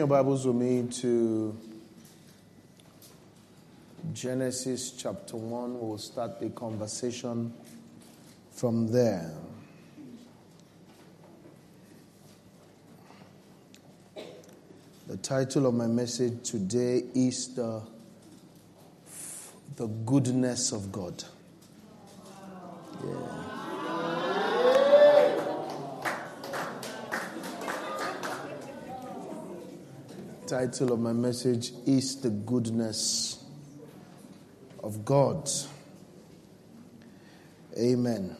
Your Bibles with me to Genesis chapter 1. We'll start the conversation from there. The title of my message today is the, the goodness of God. Yeah. Title of my message is The Goodness of God. Amen.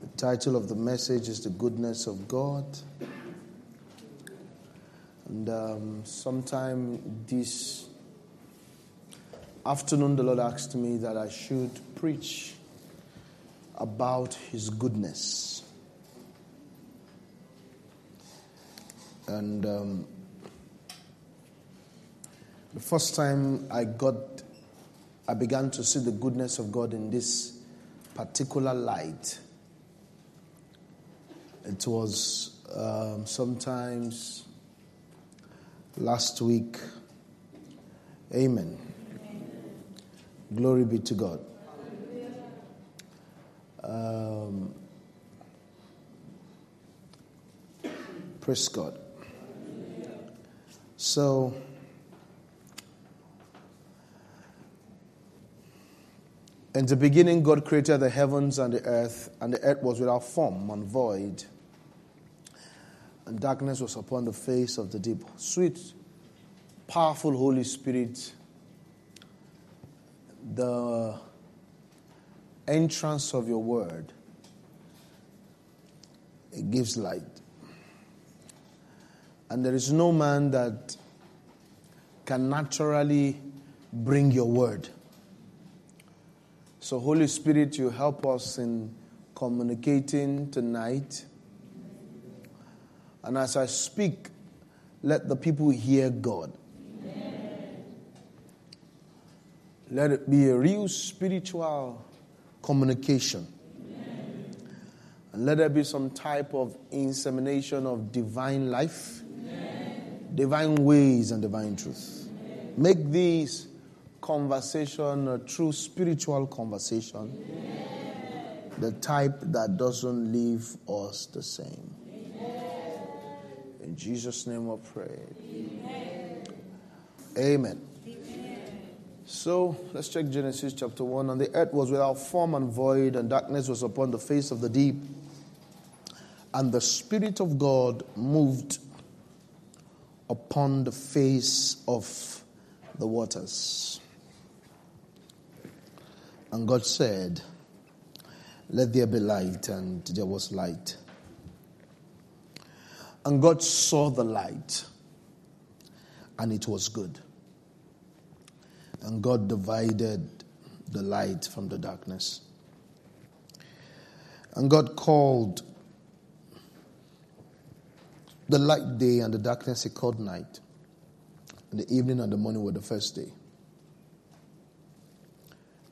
The title of the message is The Goodness of God. And um, sometime this afternoon, the Lord asked me that I should preach about His goodness. And um, the first time I got, I began to see the goodness of God in this particular light. It was um, sometimes last week. Amen. Amen. Glory be to God. Um, praise God. So, In the beginning, God created the heavens and the earth, and the earth was without form and void, and darkness was upon the face of the deep. Sweet, powerful Holy Spirit, the entrance of your word, it gives light. And there is no man that can naturally bring your word. So, Holy Spirit, you help us in communicating tonight. And as I speak, let the people hear God. Amen. Let it be a real spiritual communication. Amen. And let there be some type of insemination of divine life, Amen. divine ways, and divine truth. Make these conversation, a true spiritual conversation, Amen. the type that doesn't leave us the same. In Jesus' name I pray. Amen. Amen. So let's check Genesis chapter 1. And the earth was without form and void, and darkness was upon the face of the deep. And the Spirit of God moved upon the face of the waters. And God said, Let there be light, and there was light. And God saw the light, and it was good. And God divided the light from the darkness. And God called the light day, and the darkness he called night. And the evening and the morning were the first day.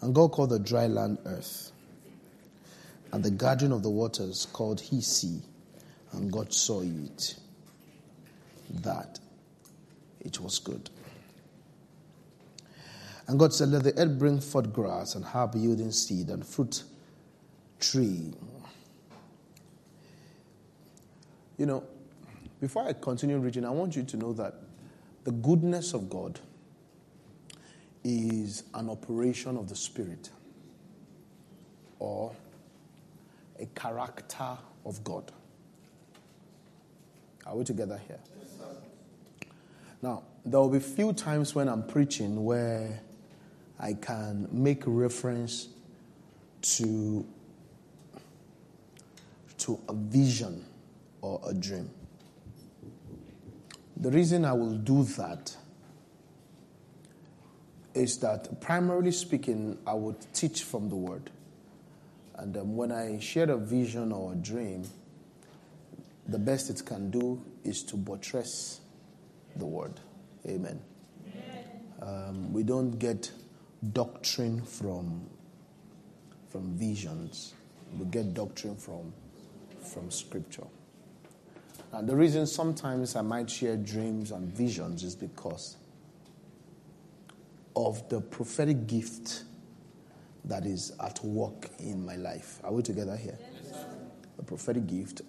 And God called the dry land earth, and the gathering of the waters called he sea. And God saw it, that it was good. And God said, Let the earth bring forth grass and herb yielding seed and fruit tree. You know, before I continue reading, I want you to know that the goodness of God is an operation of the Spirit or a character of God. Are we together here? Now, there will be few times when I'm preaching where I can make reference to, to a vision or a dream. The reason I will do that is that, primarily speaking, I would teach from the Word. And um, when I share a vision or a dream, the best it can do is to buttress the Word. Amen. Um, we don't get doctrine from, from visions, we get doctrine from, from Scripture. And the reason sometimes I might share dreams and visions is because of the prophetic gift that is at work in my life. Are we together here? Yes, the prophetic gift.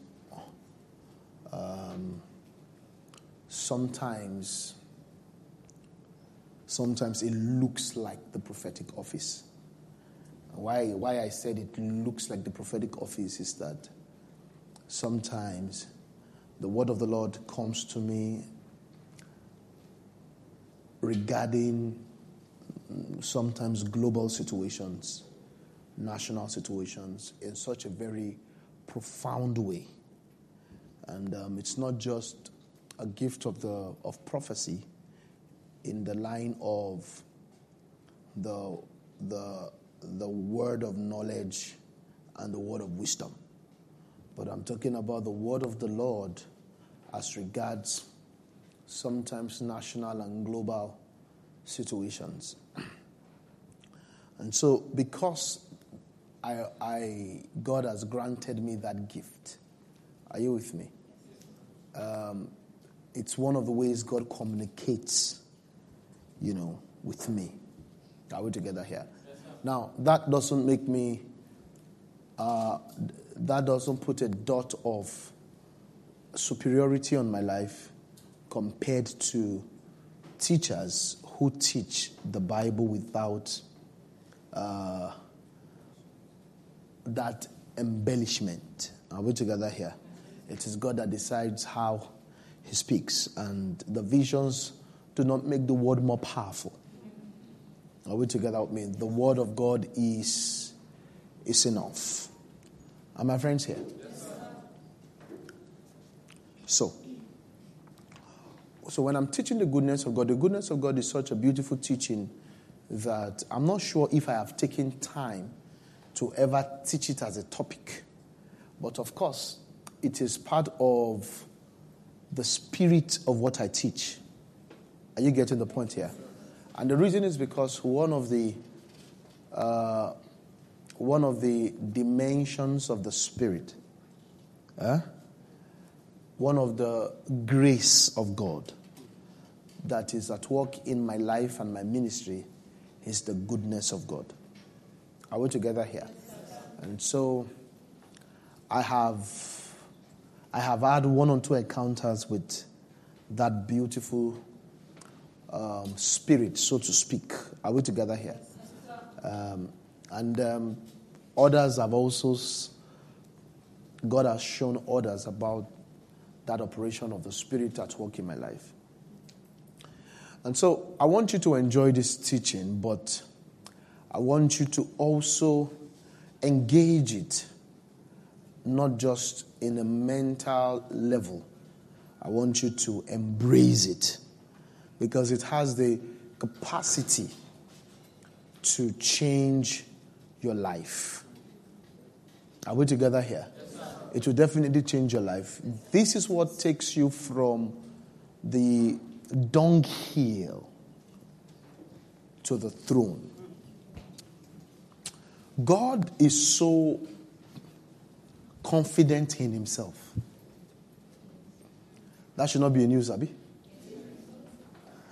Um, sometimes, sometimes it looks like the prophetic office. Why, why I said it looks like the prophetic office is that sometimes the word of the Lord comes to me regarding sometimes global situations, national situations, in such a very profound way. And um, it's not just a gift of, the, of prophecy in the line of the, the, the word of knowledge and the word of wisdom. But I'm talking about the word of the Lord as regards sometimes national and global situations. And so, because I, I, God has granted me that gift, are you with me? Um, it's one of the ways God communicates, you know, with me. Are we together here? now, that doesn't make me, uh, that doesn't put a dot of superiority on my life compared to teachers who teach the Bible without uh, that embellishment. Are we together here? It is God that decides how He speaks, and the visions do not make the word more powerful. Are we together with me? The word of God is, is enough. Are my friends here? Yes, So, so when I'm teaching the goodness of God, the goodness of God is such a beautiful teaching that I'm not sure if I have taken time to ever teach it as a topic. But of course, it is part of the spirit of what I teach. Are you getting the point here? And the reason is because one of the uh, one of the dimensions of the spirit uh, one of the grace of God that is at work in my life and my ministry is the goodness of God. Are we together here? And so I have I have had one or two encounters with that beautiful um, spirit, so to speak. Are we together here? Um, and um, others have also, God has shown others about that operation of the Spirit at work in my life. And so I want you to enjoy this teaching, but I want you to also engage it, not just in a mental level. I want you to embrace it because it has the capacity to change your life. Are we together here? it will definitely change your life. This is what takes you from the dunghill to the throne. God is so confident in himself. That should not be a news, Abby.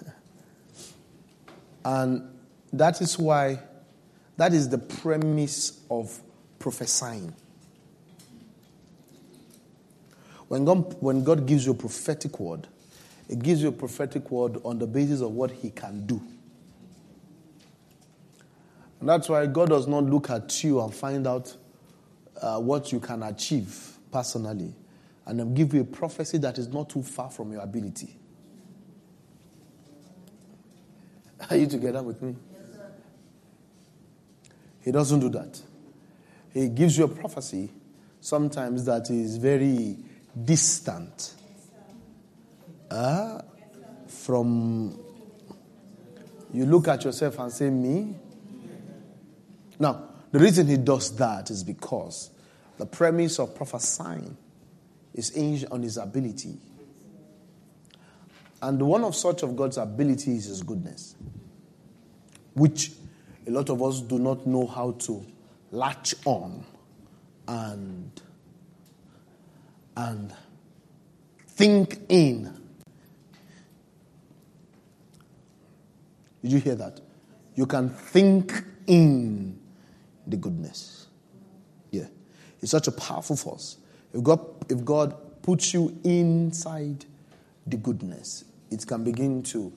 And that is why, that is the premise of prophesying. When God, when God gives you a prophetic word, it gives you a prophetic word on the basis of what He can do. And that's why God does not look at you and find out uh, what you can achieve personally and then give you a prophecy that is not too far from your ability. Are you together with me? Yes, he doesn't do that. He gives you a prophecy sometimes that is very distant. Uh, from you look at yourself and say, Me? Now, the reason he does that is because the premise of prophesying is hinged on his ability. And one of such of God's ability is his goodness, which a lot of us do not know how to latch on and and think in. Did you hear that? You can think in the goodness. Yeah. It's such a powerful force. If God, if God puts you inside the goodness, it can begin to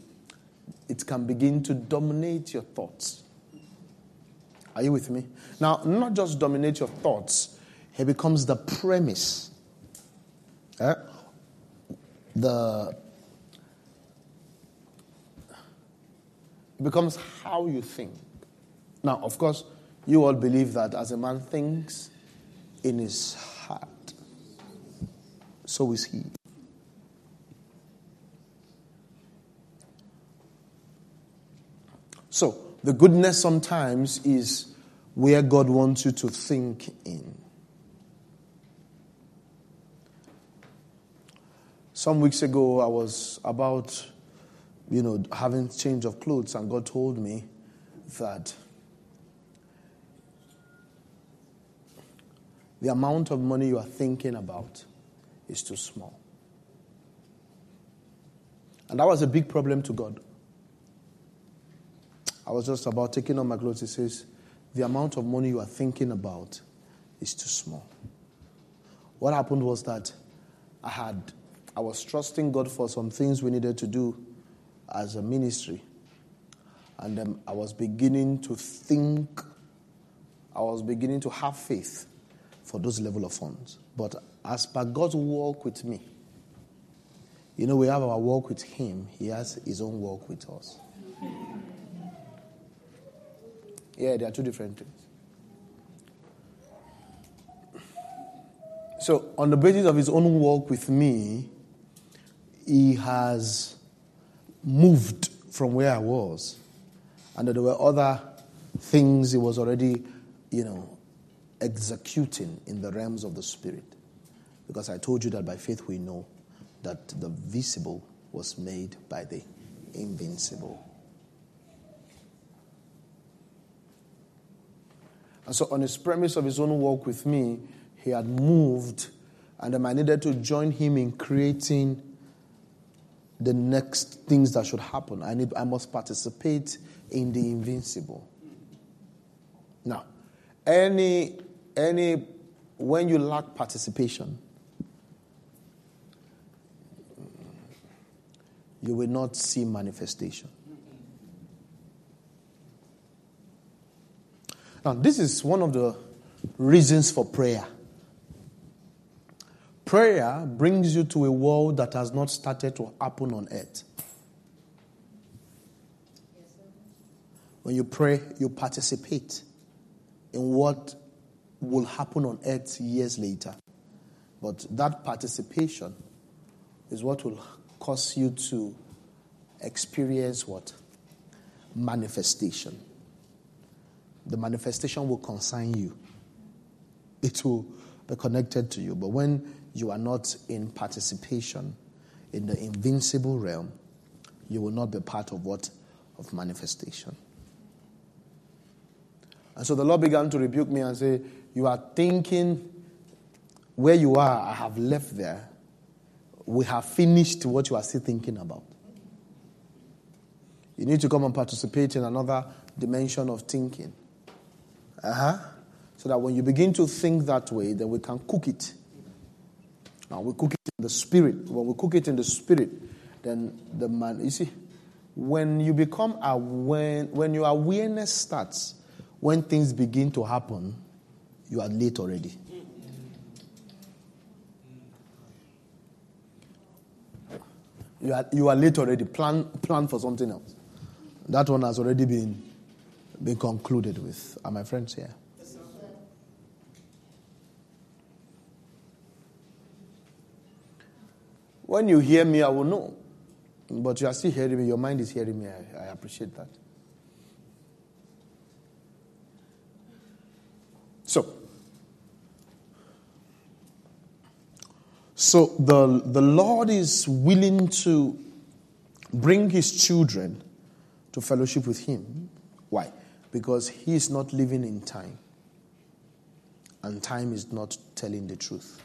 it can begin to dominate your thoughts. Are you with me? Now, not just dominate your thoughts, it becomes the premise. Eh? The it becomes how you think. Now, of course, you all believe that as a man thinks in his heart, so is he. So, the goodness sometimes is where God wants you to think in. Some weeks ago, I was about, you know, having change of clothes, and God told me that the amount of money you are thinking about is too small. And that was a big problem to God. I was just about taking off my clothes. He says, The amount of money you are thinking about is too small. What happened was that I had I was trusting God for some things we needed to do as a ministry. And um, I was beginning to think, I was beginning to have faith for those level of funds. But as per God's walk with me, you know, we have our walk with Him, He has His own walk with us. Yeah, they are two different things. So, on the basis of His own walk with me, He has moved from where I was. And there were other things He was already, you know, executing in the realms of the Spirit. Because I told you that by faith we know that the visible was made by the invincible. And so, on his premise of his own work with me, he had moved, and I needed to join him in creating the next things that should happen. I, need, I must participate in the invincible. Now, any, any, when you lack participation, you will not see manifestation. Now, this is one of the reasons for prayer. Prayer brings you to a world that has not started to happen on earth. When you pray, you participate in what will happen on earth years later. But that participation is what will cause you to experience what? Manifestation the manifestation will concern you. It will be connected to you. But when you are not in participation in the invincible realm, you will not be part of what? Of manifestation. And so the Lord began to rebuke me and say, You are thinking where you are, I have left there. We have finished what you are still thinking about. You need to come and participate in another dimension of thinking. Uh-huh. So that when you begin to think that way, then we can cook it. Now we cook it in the spirit. When we cook it in the spirit, then the man, you see, when you become aware, when your awareness starts, when things begin to happen, you are late already. You are, you are late already. Plan, plan for something else. That one has already been been concluded with. Are my friends here? When you hear me, I will know But you are still hearing me. Your mind is hearing me. I, I appreciate that. So, so the, the Lord is willing to bring his children to fellowship with him. Why? Because he is not living in time, and time is not telling the truth.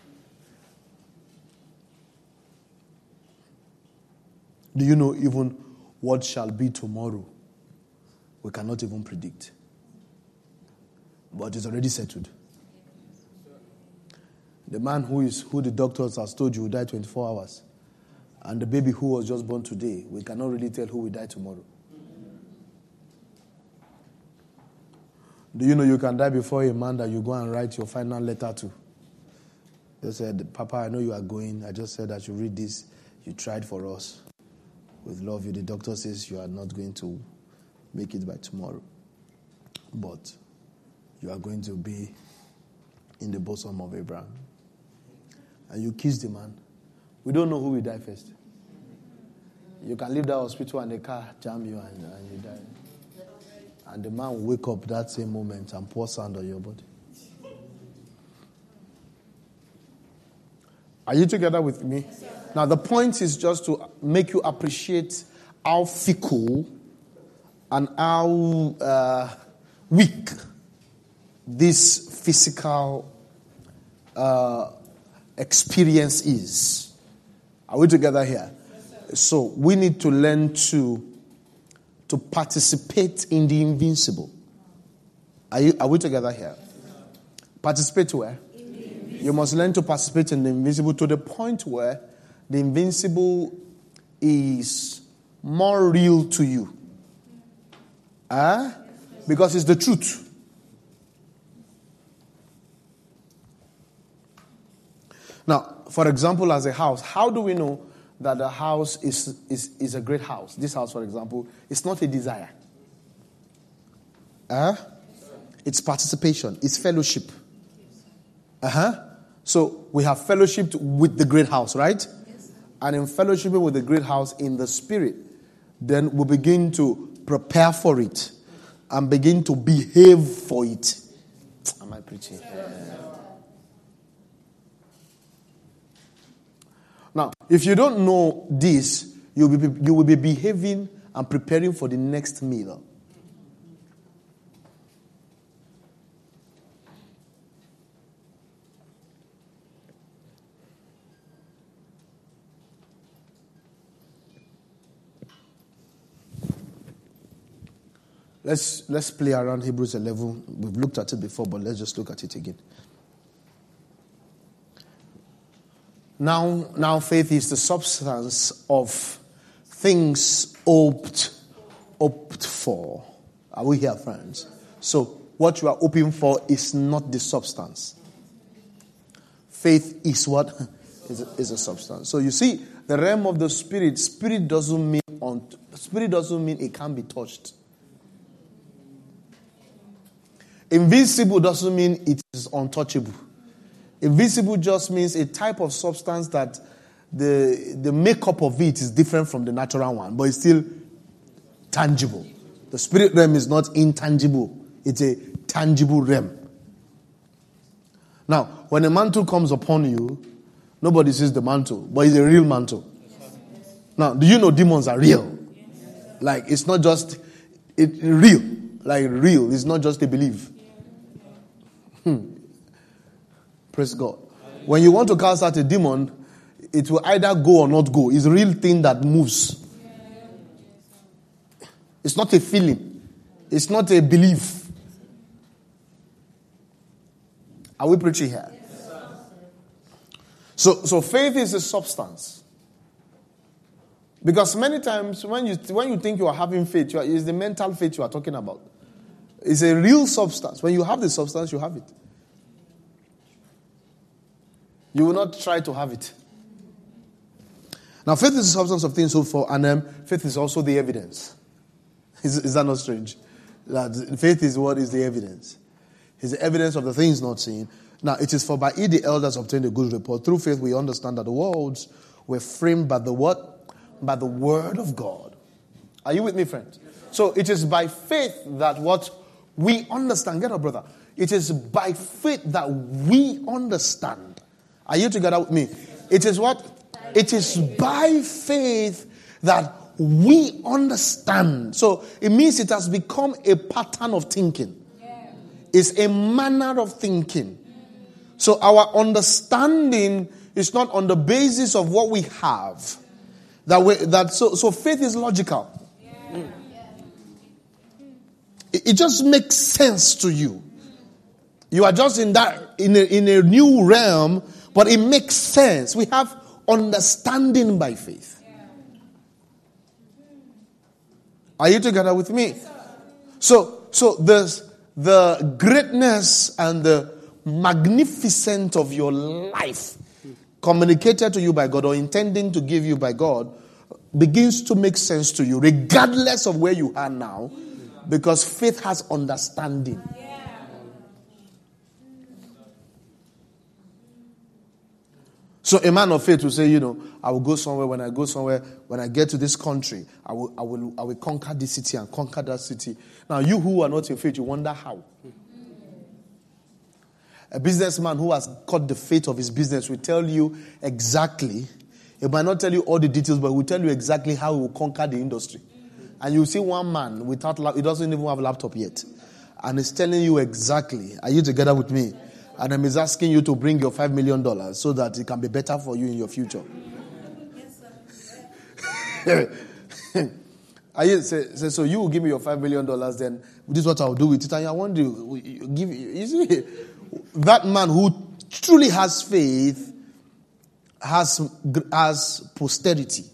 Do you know even what shall be tomorrow? We cannot even predict. But it's already settled. The man who is who the doctors has told you will die 24 hours, and the baby who was just born today, we cannot really tell who will die tomorrow. Do you know you can die before a man that you go and write your final letter to? They said, Papa, I know you are going. I just said that you read this. You tried for us with love you. The doctor says you are not going to make it by tomorrow. But you are going to be in the bosom of Abraham. And you kiss the man. We don't know who will die first. You can leave that hospital and the car jam you and, and you die. And the man will wake up that same moment and pour sand on your body. Are you together with me? Yes, now, the point is just to make you appreciate how fickle and how uh, weak this physical uh, experience is. Are we together here? so we need to learn to to participate in the invincible. Are, you, are we together here? Participate where? You must learn to participate in the invincible to the point where the invincible is more real to you. Huh? Because it's the truth. Now, for example, as a house, how do we know that the house is, is, is a great house? This house, for example, it's not a desire. Huh? It's participation, it's fellowship. Uh huh. So we have fellowship with the great house, right? Yes. and in fellowship with the great house in the spirit, then we begin to prepare for it and begin to behave for it. Am I preaching? Now, if you don't know this, you will be, you will be behaving and preparing for the next meal. Let's, let's play around Hebrews 11. We've looked at it before, but let's just look at it again. Now, now faith is the substance of things hoped, hoped for. Are we here, friends? So, what you are hoping for is not the substance. Faith is what is a, is a substance. So you see, the realm of the spirit. Spirit doesn't mean on. Spirit doesn't mean it can be touched. Invisible doesn't mean it is untouchable. Invisible just means a type of substance that the, the makeup of it is different from the natural one, but it's still tangible. The spirit realm is not intangible, it's a tangible realm. Now, when a mantle comes upon you, nobody sees the mantle, but it's a real mantle. Now, do you know demons are real? Like, it's not just it, real. Like, real. It's not just a belief. Hmm. Praise God. When you want to cast out a demon, it will either go or not go. It's a real thing that moves. It's not a feeling. It's not a belief. Are we preaching here? So, so faith is a substance. Because many times when you, when you think you are having faith, you are, it's the mental faith you are talking about. It's a real substance. When you have the substance, you have it. You will not try to have it. Now, faith is the substance of things hoped for, and um, faith is also the evidence. Is, is that not strange? That faith is what is the evidence. It's the evidence of the things not seen. Now, it is for by it the elders obtained a good report. Through faith, we understand that the worlds were framed by the what? by the word of God. Are you with me, friends? So it is by faith that what we understand. Get up, brother. It is by faith that we understand. Are you together with me? It is what? It is by faith that we understand. So it means it has become a pattern of thinking. It's a manner of thinking. So our understanding is not on the basis of what we have. That we, that so, so faith is logical. It, it just makes sense to you. You are just in that in a, in a new realm, but it makes sense. We have understanding by faith. Are you together with me? So, so the the greatness and the magnificent of your life communicated to you by God or intending to give you by God begins to make sense to you, regardless of where you are now, because faith has understanding. So a man of faith will say, you know, I will go somewhere. When I go somewhere, when I get to this country, I will, I will, I will conquer this city and conquer that city. Now, you who are not in faith, you wonder how. A businessman who has caught the fate of his business will tell you exactly. He might not tell you all the details, but he will tell you exactly how he will conquer the industry. And you see one man without, he doesn't even have a laptop yet. And he's telling you exactly. Are you together with me? And I'm asking you to bring your $5 million so that it can be better for you in your future. Are you, say, say, so you will give me your $5 million, then this is what I'll do with it. And I want to give you see, that man who truly has faith has, has posterity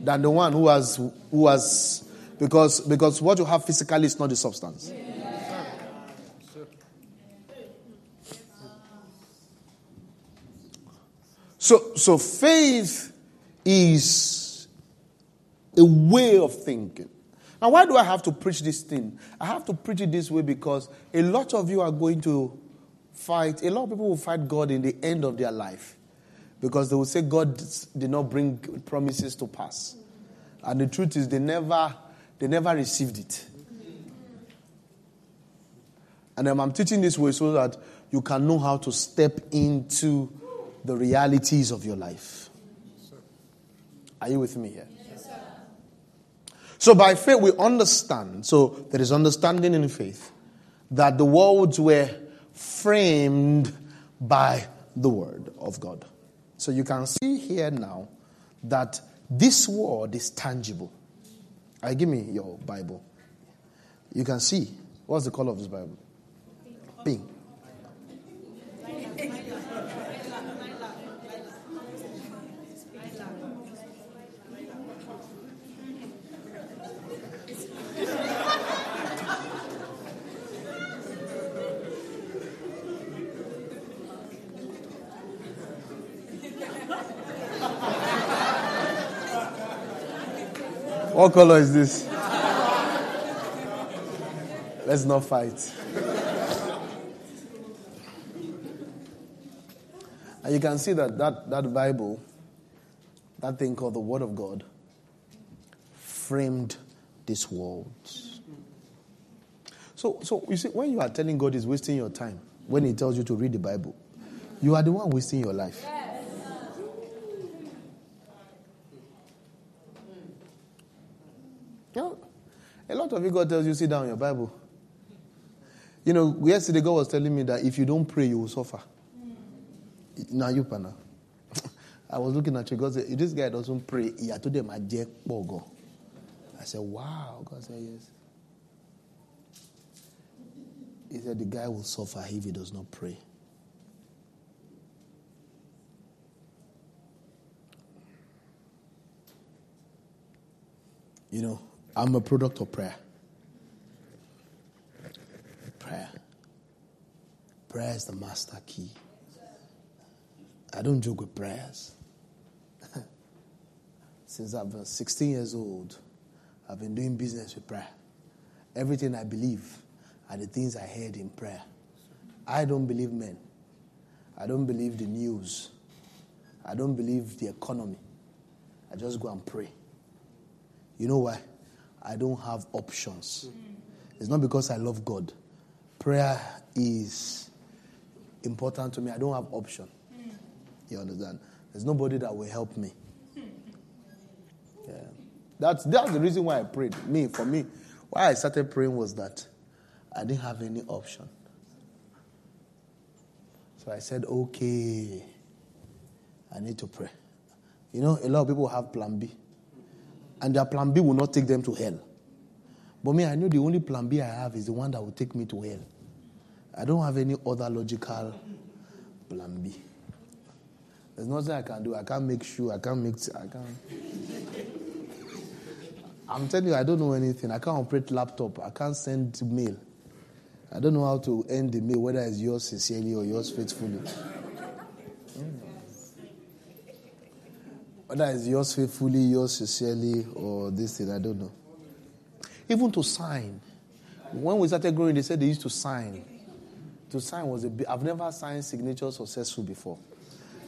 than the one who has, who has, because, because what you have physically is not the substance. So, so faith is a way of thinking. Now, why do I have to preach this thing? I have to preach it this way because a lot of you are going to fight, a lot of people will fight God in the end of their life because they will say God did not bring promises to pass. And the truth is, they never, they never received it. And um, I'm teaching this way so that you can know how to step into the realities of your life. Are you with me here? So by faith we understand. So there is understanding in faith that the worlds were framed by the word of God. So you can see here now that this word is tangible. I give me your Bible. You can see. What's the color of this Bible? Pink. What color is this? Let's not fight. And you can see that, that that Bible, that thing called the Word of God, framed this world. So, so you see, when you are telling God He's wasting your time, when He tells you to read the Bible, you are the one wasting your life. Of you, God tells you, sit down your Bible. You know, yesterday God was telling me that if you don't pray, you will suffer. Now you pana. I was looking at you. God said, if this guy doesn't pray, he had to them a jack bogo. I said, wow. God said, yes. He said, the guy will suffer if he does not pray. You know, I'm a product of prayer. Prayer. Prayer is the master key. I don't joke with prayers. Since I've been 16 years old, I've been doing business with prayer. Everything I believe are the things I heard in prayer. I don't believe men. I don't believe the news. I don't believe the economy. I just go and pray. You know why? I don't have options. It's not because I love God. Prayer is important to me. I don't have option. You understand? There's nobody that will help me. Yeah. That's, that's the reason why I prayed. Me, for me, why I started praying was that I didn't have any option. So I said, okay, I need to pray. You know, a lot of people have plan B. And their plan B will not take them to hell. But me, I know the only plan B I have is the one that will take me to hell. I don't have any other logical plan B. There's nothing I can do. I can't make sure. I can't make. I can't. I'm telling you, I don't know anything. I can't operate laptop. I can't send mail. I don't know how to end the mail, whether it's yours sincerely or yours faithfully. Whether it's yours faithfully, yours sincerely, or this thing, I don't know. Even to sign. When we started growing, they said they used to sign. To sign was a I've never signed signature successful before.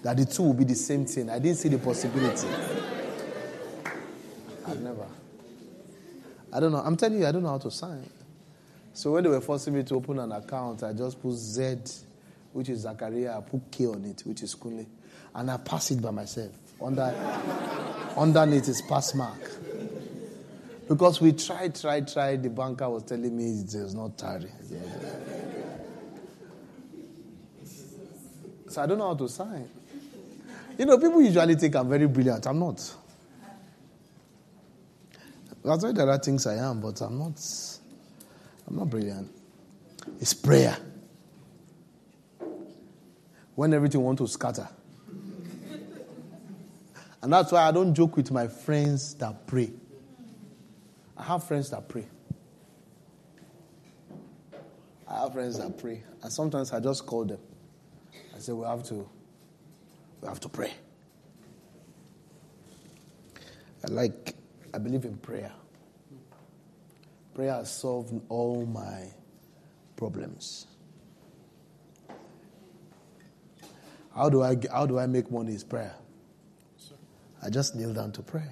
That the two will be the same thing. I didn't see the possibility. I've never. I don't know. I'm telling you, I don't know how to sign. So when they were forcing me to open an account, I just put Z, which is Zachariah, I put K on it, which is Kunle. And I pass it by myself. Under, underneath is pass mark. Because we tried, tried, tried. The banker was telling me was not tarry. So I don't know how to sign. You know, people usually think I'm very brilliant. I'm not. That's why there are things I am, but I'm not. I'm not brilliant. It's prayer. When everything wants to scatter. And that's why I don't joke with my friends that pray. I have friends that pray. I have friends that pray. And sometimes I just call them. I say, we have to, we have to pray. I like I believe in prayer. Prayer has solved all my problems. How do I how do I make money is prayer. I just kneel down to pray.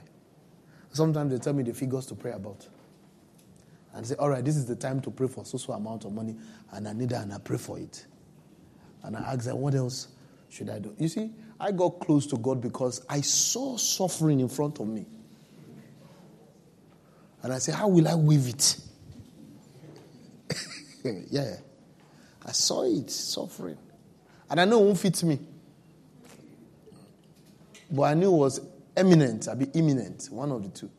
Sometimes they tell me the figures to pray about. And say, all right, this is the time to pray for so so amount of money, and I need that and I pray for it. And I ask them, what else should I do? You see, I got close to God because I saw suffering in front of me. And I said, How will I weave it? yeah. I saw it suffering. And I know it won't fit me. But I knew it was eminent, I'll be imminent, one of the two.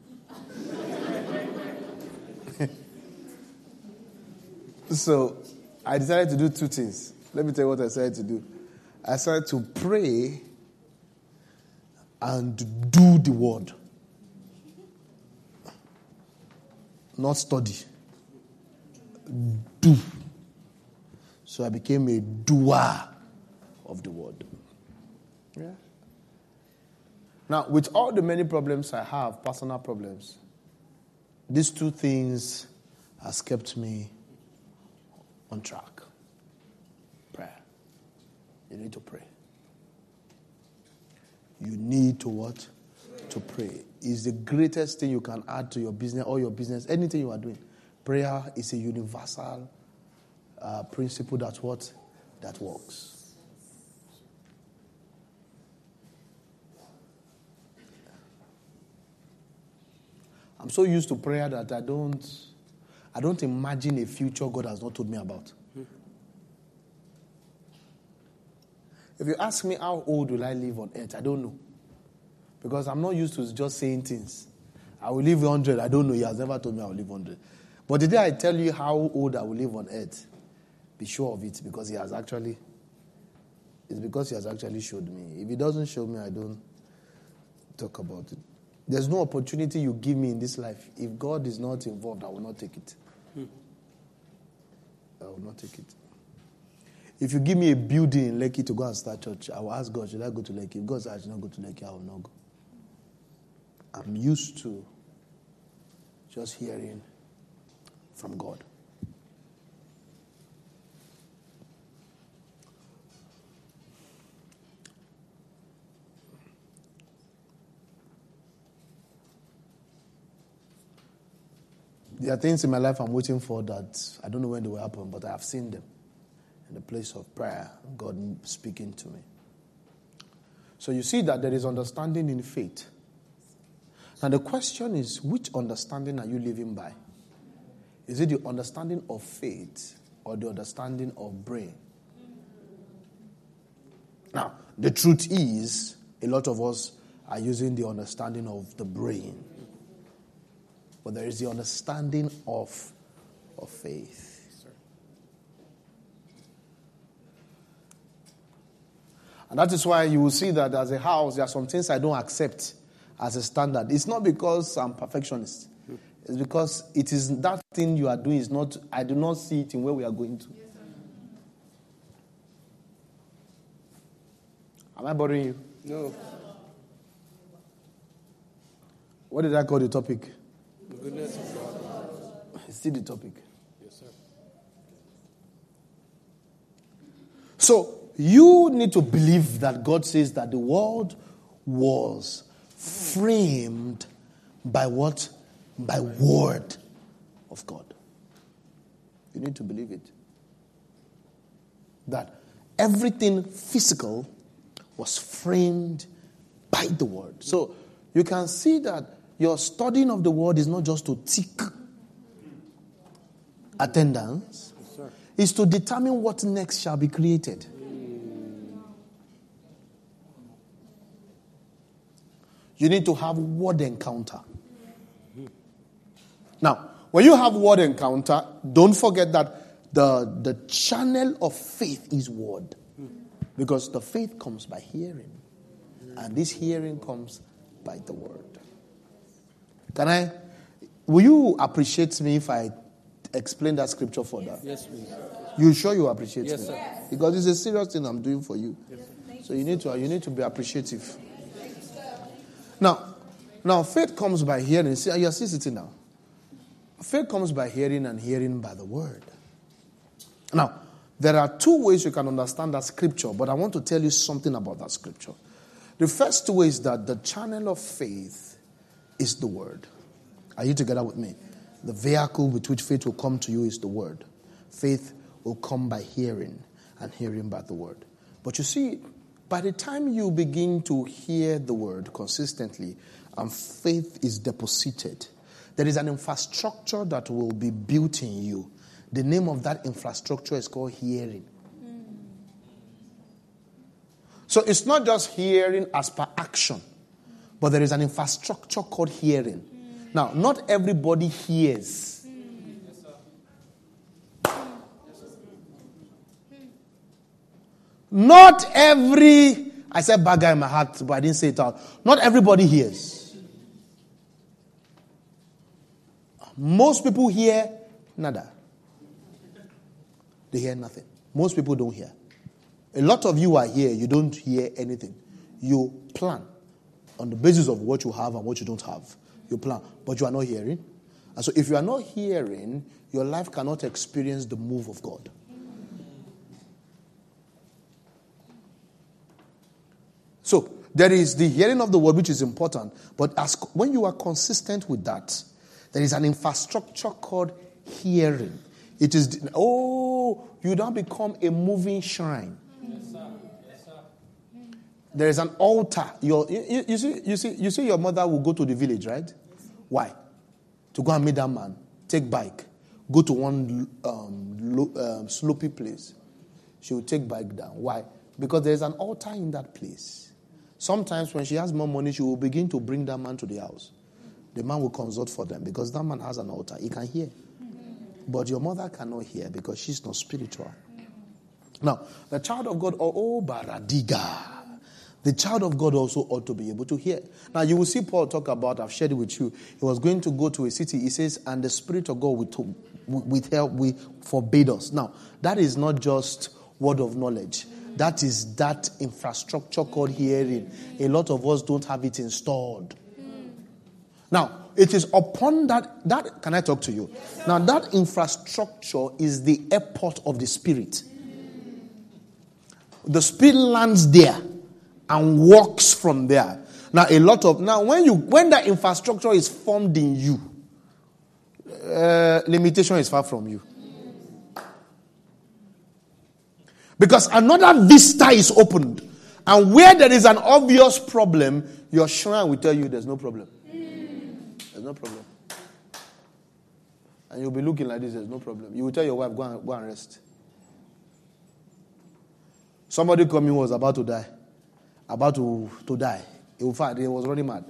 so I decided to do two things. Let me tell you what I decided to do. I started to pray and do the word. not study. Do. So I became a doer of the word. Yeah. Now, with all the many problems I have, personal problems, these two things has kept me on track. Prayer. You need to pray. You need to what? To pray is the greatest thing you can add to your business or your business, anything you are doing. Prayer is a universal uh, principle that what that works. I'm so used to prayer that I don't I don't imagine a future God has not told me about. If you ask me how old will I live on earth, I don't know. Because I'm not used to just saying things. I will live 100. I don't know. He has never told me I will live 100. But the day I tell you how old I will live on earth, be sure of it because he has actually, it's because he has actually showed me. If he doesn't show me, I don't talk about it. There's no opportunity you give me in this life. If God is not involved, I will not take it. Hmm. I will not take it. If you give me a building in Lekki to go and start church, I will ask God, should I go to Lekki? If God says I should not go to Lekki, I will not go. I'm used to just hearing from God. There are things in my life I'm waiting for that I don't know when they will happen, but I have seen them in the place of prayer, God speaking to me. So you see that there is understanding in faith. Now the question is, which understanding are you living by? Is it the understanding of faith or the understanding of brain? Now, the truth is, a lot of us are using the understanding of the brain. But there is the understanding of, of faith. And that is why you will see that as a house, there are some things I don't accept as a standard. It's not because I'm perfectionist. It's because it is that thing you are doing is not, I do not see it in where we are going to. Am I bothering you? No. What did I call the topic? Goodness of God. Still the topic. Yes, sir. So you need to believe that God says that the world was framed by what? By word of God. You need to believe it. That everything physical was framed by the word. So you can see that your studying of the word is not just to tick attendance, it's to determine what next shall be created. You need to have word encounter. Now, when you have word encounter, don't forget that the, the channel of faith is word. Because the faith comes by hearing. And this hearing comes by the word. Can I? Will you appreciate me if I explain that scripture further? Yes, please. You sure you appreciate Yes, me? sir. Because it's a serious thing I'm doing for you. So you need to you need to be appreciative. Now, now faith comes by hearing. See, you're still sitting now. Faith comes by hearing and hearing by the word. Now, there are two ways you can understand that scripture, but I want to tell you something about that scripture. The first way is that the channel of faith is the word. Are you together with me? The vehicle with which faith will come to you is the word. Faith will come by hearing, and hearing by the word. But you see, by the time you begin to hear the word consistently and faith is deposited, there is an infrastructure that will be built in you. The name of that infrastructure is called hearing. Mm. So it's not just hearing as per action, but there is an infrastructure called hearing. Now, not everybody hears. Not every, I said bad guy in my heart, but I didn't say it out. Not everybody hears. Most people hear nada. They hear nothing. Most people don't hear. A lot of you are here, you don't hear anything. You plan on the basis of what you have and what you don't have. You plan, but you are not hearing. And so, if you are not hearing, your life cannot experience the move of God. So, there is the hearing of the word, which is important, but as, when you are consistent with that, there is an infrastructure called hearing. It is, oh, you now become a moving shrine. There is an altar. Your, you, you, see, you, see, you see, your mother will go to the village, right? Why? To go and meet that man, take bike, go to one um, um, slopey place. She will take bike down. Why? Because there is an altar in that place. Sometimes when she has more money, she will begin to bring that man to the house. The man will consult for them because that man has an altar. He can hear. But your mother cannot hear because she's not spiritual. Now, the child of God, oh, oh baradiga. The child of God also ought to be able to hear. Now, you will see Paul talk about, I've shared it with you. He was going to go to a city. He says, and the Spirit of God with, help, we forbade us. Now, that is not just word of knowledge. That is that infrastructure called hearing. A lot of us don't have it installed. Now, it is upon that, that can I talk to you? Now, that infrastructure is the airport of the Spirit. The Spirit lands there and walks from there. Now, a lot of now when you when that infrastructure is formed in you, uh, limitation is far from you. Because another vista is opened. And where there is an obvious problem, your shrine will tell you there's no problem. There's no problem. And you'll be looking like this, there's no problem. You will tell your wife, go and, go and rest. Somebody coming was about to die. About to, to die. In fact, he was running mad.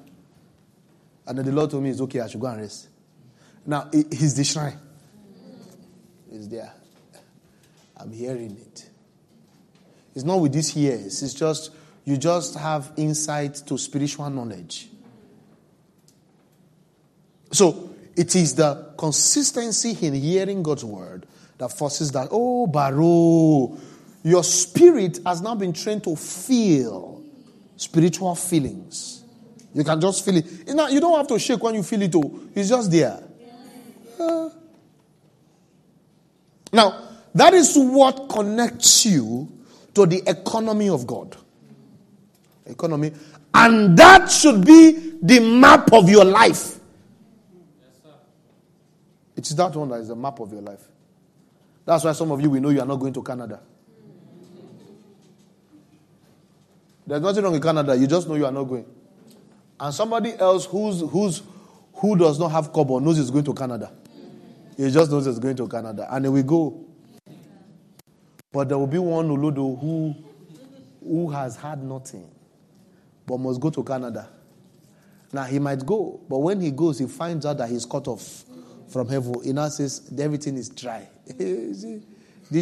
And then the Lord told me, it's okay, I should go and rest. Now, he's the shrine. It's there. I'm hearing it. It's not with these ears. It's just, you just have insight to spiritual knowledge. So, it is the consistency in hearing God's word that forces that. Oh, Baro, your spirit has now been trained to feel spiritual feelings. You can just feel it. You, you don't have to shake when you feel it, oh. It's just there. Uh. Now, that is what connects you to the economy of God. Economy. And that should be the map of your life. It is that one that is the map of your life. That's why some of you we know you are not going to Canada. There's nothing wrong in Canada. You just know you are not going. And somebody else who's, who's, who does not have cover knows he's going to Canada. He just knows he's going to Canada. And he will go. But there will be one Olodo who, who has had nothing but must go to Canada. Now he might go, but when he goes, he finds out that he's cut off from heaven. He now says everything is dry. the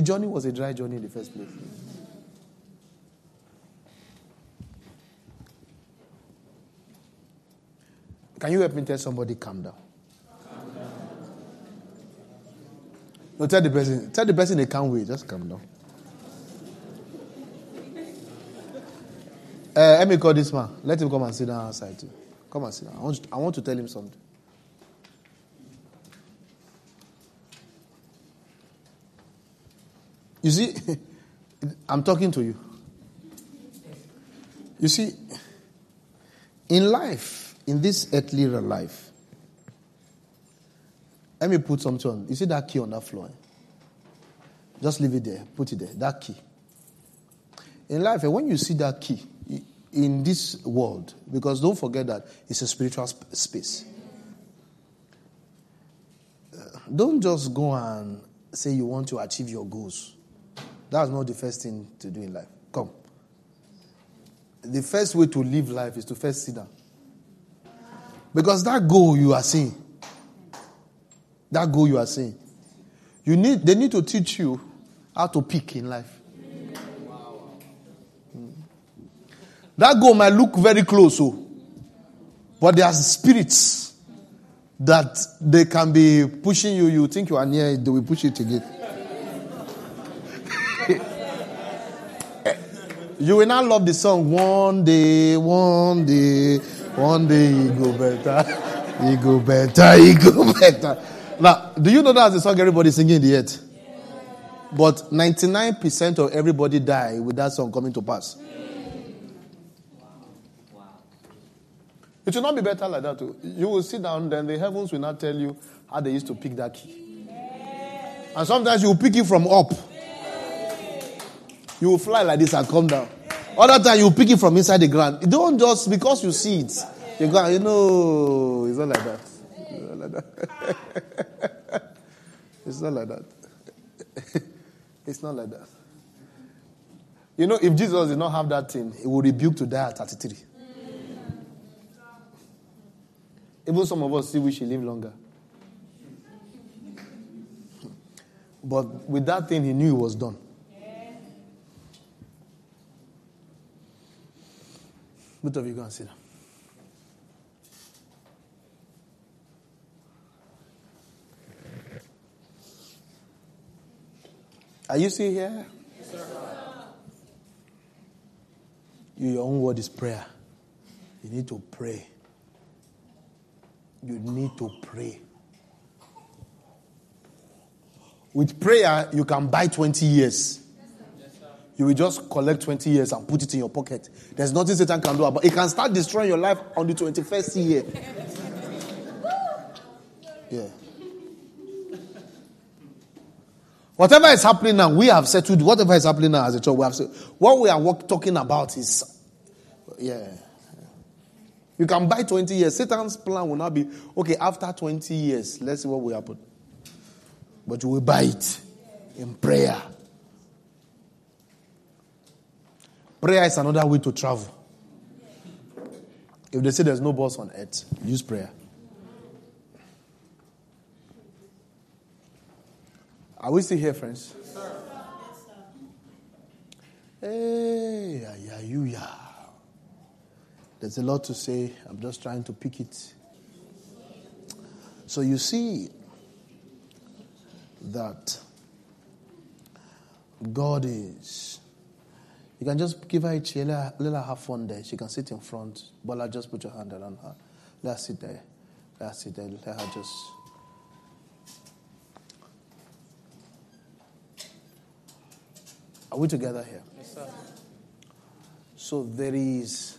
journey was a dry journey in the first place. Can you help me tell somebody calm down? No, tell the person. Tell the person they can't wait. Just calm down. Uh, let me call this man. Let him come and sit down outside too. Come and sit down. I want, I want to tell him something. You see, I'm talking to you. You see, in life, in this earthly life, let me put something on. You see that key on that floor? Just leave it there. Put it there. That key. In life, when you see that key in this world, because don't forget that it's a spiritual space. Uh, don't just go and say you want to achieve your goals. That's not the first thing to do in life. Come. The first way to live life is to first sit down. Because that goal you are seeing, that goal you are seeing, you need, they need to teach you how to pick in life. Hmm. That goal might look very close, oh, but there are spirits that they can be pushing you. You think you are near it, they will push it again. Eh, you will not love the song one day, one day, one day you go better, you go better, you go better. Now, do you know that's the song everybody singing earth? But 99% of everybody die with that song coming to pass. It will not be better like that. Too. You will sit down, then the heavens will not tell you how they used to pick that key. And sometimes you will pick it from up. You will fly like this and come down. Other time you pick it from inside the ground. Don't just because you see it. You go, you know, it's not like that. It's not like that. it's not like that. it's not like that. You know, if Jesus did not have that thing, he would rebuke to die at 33. Even some of us still wish he lived longer. But with that thing, he knew it was done. Both of you go and sit down. Are you still here? Yes, sir. You, your own word is prayer. You need to pray. You need to pray. With prayer, you can buy 20 years you will just collect 20 years and put it in your pocket. There's nothing Satan can do about it. can start destroying your life on the 21st year. Yeah. Whatever is happening now, we have settled. Whatever is happening now as a church, we have said. What we are talking about is, yeah. You can buy 20 years. Satan's plan will not be, okay, after 20 years, let's see what will happen. But you will buy it in prayer. Prayer is another way to travel. If they say there's no boss on earth, use prayer. Are we still here, friends? Hey, yeah, you, yeah. There's a lot to say. I'm just trying to pick it. So you see that God is. You can just give her a chair, let her, let her have fun there. She can sit in front. Bola, just put your hand around her. Let her sit there. Let her sit there. Let her just. Are we together here? Yes, sir. So there is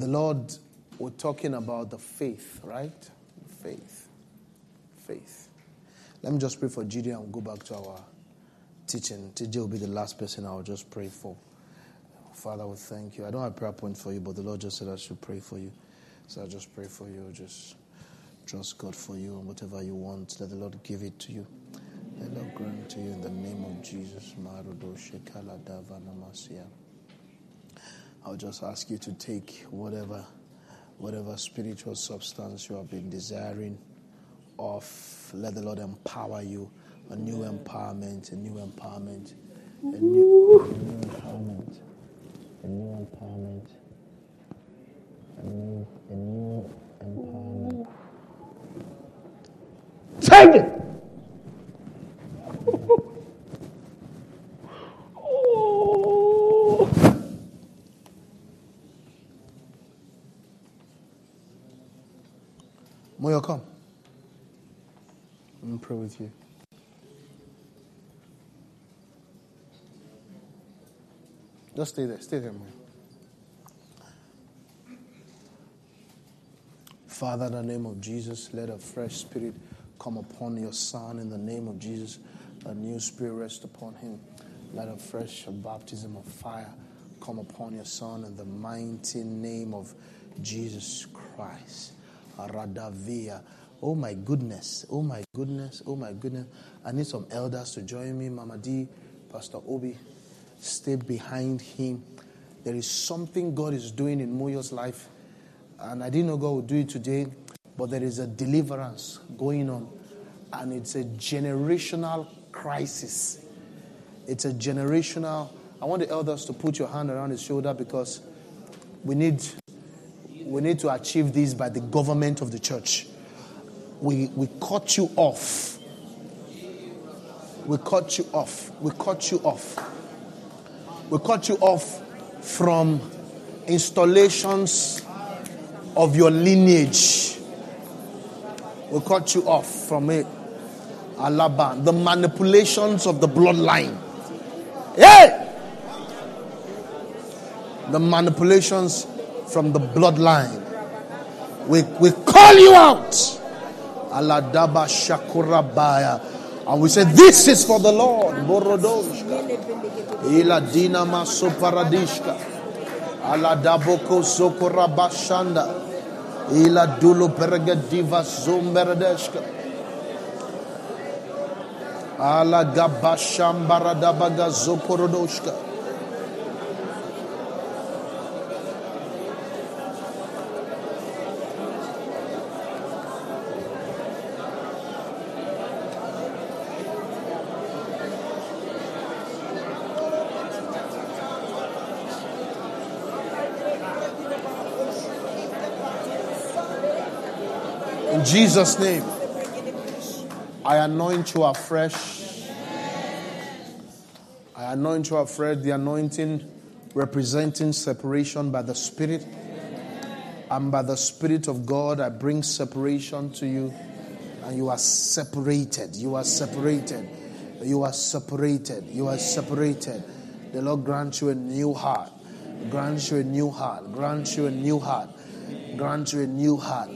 the Lord, we're talking about the faith, right? Faith. Faith. Let me just pray for Gideon and go back to our teaching. TJ will be the last person I'll just pray for. Father, we thank you. I don't have prayer point for you, but the Lord just said I should pray for you. So I just pray for you. Just trust God for you and whatever you want, let the Lord give it to you. Let the Lord grant to you in the name of Jesus. I'll just ask you to take whatever whatever spiritual substance you have been desiring of let the Lord empower you. A new empowerment, a new empowerment, a new, a new empowerment, a new empowerment, a new, a new empowerment. Take it! Moyo, come. Let me pray with you. Just stay there. Stay there, man. Father, in the name of Jesus, let a fresh spirit come upon your son in the name of Jesus. A new spirit rest upon him. Let a fresh baptism of fire come upon your son in the mighty name of Jesus Christ. Aradavia. Oh my goodness. Oh my goodness. Oh my goodness. I need some elders to join me. Mama D, Pastor Obi, stay behind him. There is something God is doing in Moyo's life. And I didn't know God would do it today, but there is a deliverance going on. And it's a generational crisis. It's a generational. I want the elders to put your hand around his shoulder because we need we need to achieve this by the government of the church. We we cut you off. We cut you off. We cut you off. We cut you off from installations of your lineage. We cut you off from it. Alaba, the manipulations of the bloodline. Hey! The manipulations from the bloodline. We, we call you out. Aladaba Shakurabaya. And we say, This is for the Lord. Borodoshka. Ila Dinama Soparadishka. Aladaboko Sokorabashanda. Ila Dulu Pergadiva Zumberadeshka. Ala Gabashambaradabaga Jesus' name, I anoint you afresh. I anoint you afresh, the anointing representing separation by the Spirit. And by the Spirit of God, I bring separation to you. And you are separated. You are separated. You are separated. You are separated. The Lord grant you a new heart. Grant you a new heart. Grant you a new heart. Grant you a new heart.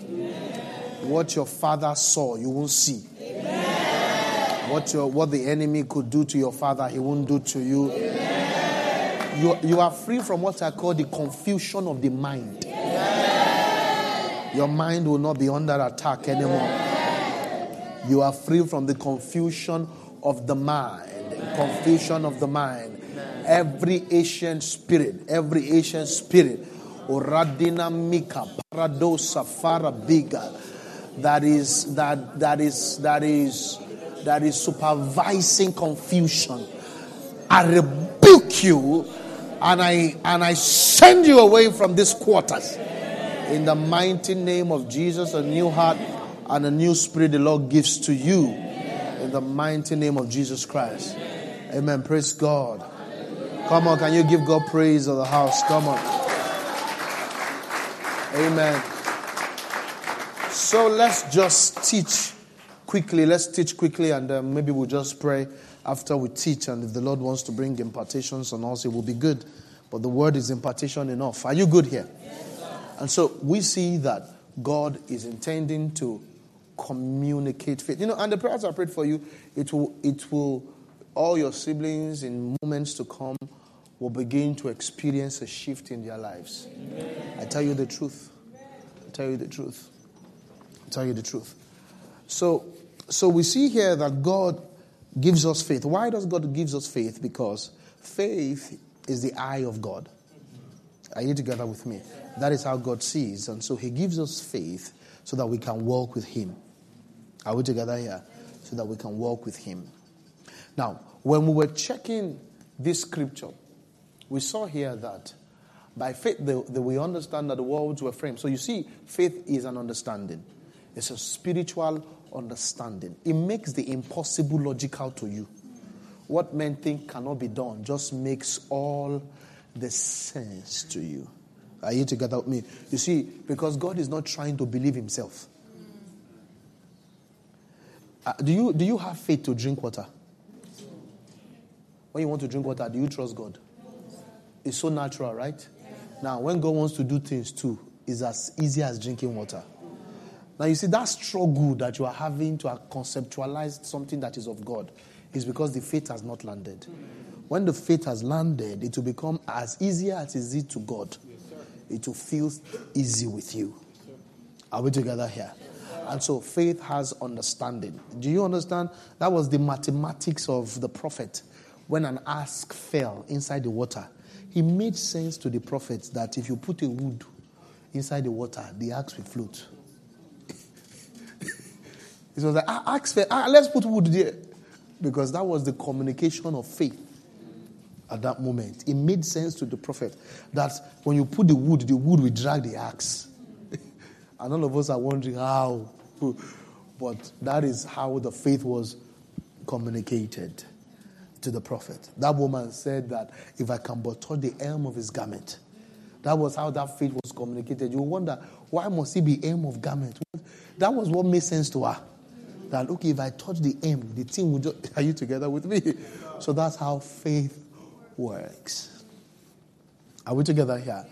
What your father saw, you won't see. What, your, what the enemy could do to your father, he won't do to you. You, you are free from what I call the confusion of the mind. Your mind will not be under attack anymore. You are free from the confusion of the mind. Confusion of the mind. Every Asian spirit, every Asian spirit, Oradina Mika, Paradosa, Farabiga, that is that that is that is that is supervising confusion. I rebuke you and I and I send you away from these quarters. In the mighty name of Jesus, a new heart and a new spirit the Lord gives to you. In the mighty name of Jesus Christ. Amen. Praise God. Come on, can you give God praise of the house? Come on. Amen. So let's just teach quickly. Let's teach quickly, and uh, maybe we'll just pray after we teach. And if the Lord wants to bring impartations on us, it will be good. But the word is impartation enough. Are you good here? and so we see that God is intending to communicate faith. You know, and the prayers I prayed for you, it will, it will, all your siblings in moments to come will begin to experience a shift in their lives. I tell you the truth. I tell you the truth. Tell you the truth. So, so we see here that God gives us faith. Why does God give us faith? Because faith is the eye of God. Are you together with me? That is how God sees. And so He gives us faith so that we can walk with Him. Are we together here? So that we can walk with Him. Now, when we were checking this scripture, we saw here that by faith the, the, we understand that the worlds were framed. So you see, faith is an understanding, it's a spiritual understanding. It makes the impossible logical to you. What men think cannot be done just makes all the sense to you. Are you together with me? You see, because God is not trying to believe himself. Uh, do, you, do you have faith to drink water? When you want to drink water, do you trust God? It's so natural, right? Now, when God wants to do things too, it's as easy as drinking water. Now, you see, that struggle that you are having to conceptualize something that is of God is because the faith has not landed. When the faith has landed, it will become as easy as it is to God. It will feel easy with you. Are we together here? And so faith has understanding. Do you understand? That was the mathematics of the prophet. When an ask fell inside the water, he made sense to the prophet that if you put a wood inside the water, the axe will float. It was like, axe fell. Ah, let's put wood there. Because that was the communication of faith at that moment. It made sense to the prophet that when you put the wood, the wood will drag the axe. and all of us are wondering how. But that is how the faith was communicated to the prophet. That woman said that if I can but touch the hem of his garment, that was how that faith was communicated. You wonder why must he be hem of garment? That was what made sense to her. That okay, if I touch the M, the thing will just. Are you together with me? So that's how faith works. Are we together here?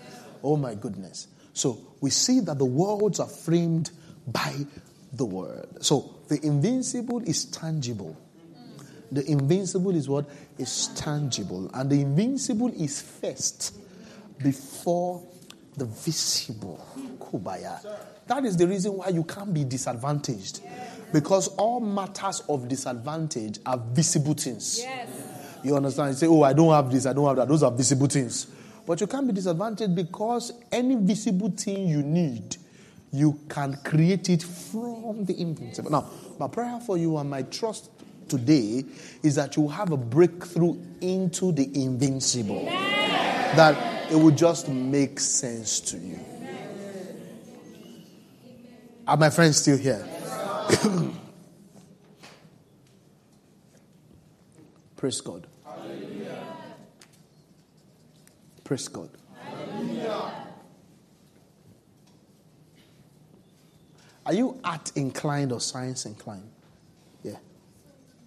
Oh my goodness. So we see that the worlds are framed by the word. So the invincible is tangible. The invincible is what? Is tangible. And the invincible is first before the visible. Kubaya. That is the reason why you can't be disadvantaged. Because all matters of disadvantage are visible things. Yes. You understand? You say, oh, I don't have this, I don't have that. Those are visible things. But you can't be disadvantaged because any visible thing you need, you can create it from the invisible. Now, my prayer for you and my trust today is that you have a breakthrough into the invincible. That it will just make sense to you. Are my friends still here? Praise God. Hallelujah. Praise God. Hallelujah. Are you art inclined or science inclined? Yeah.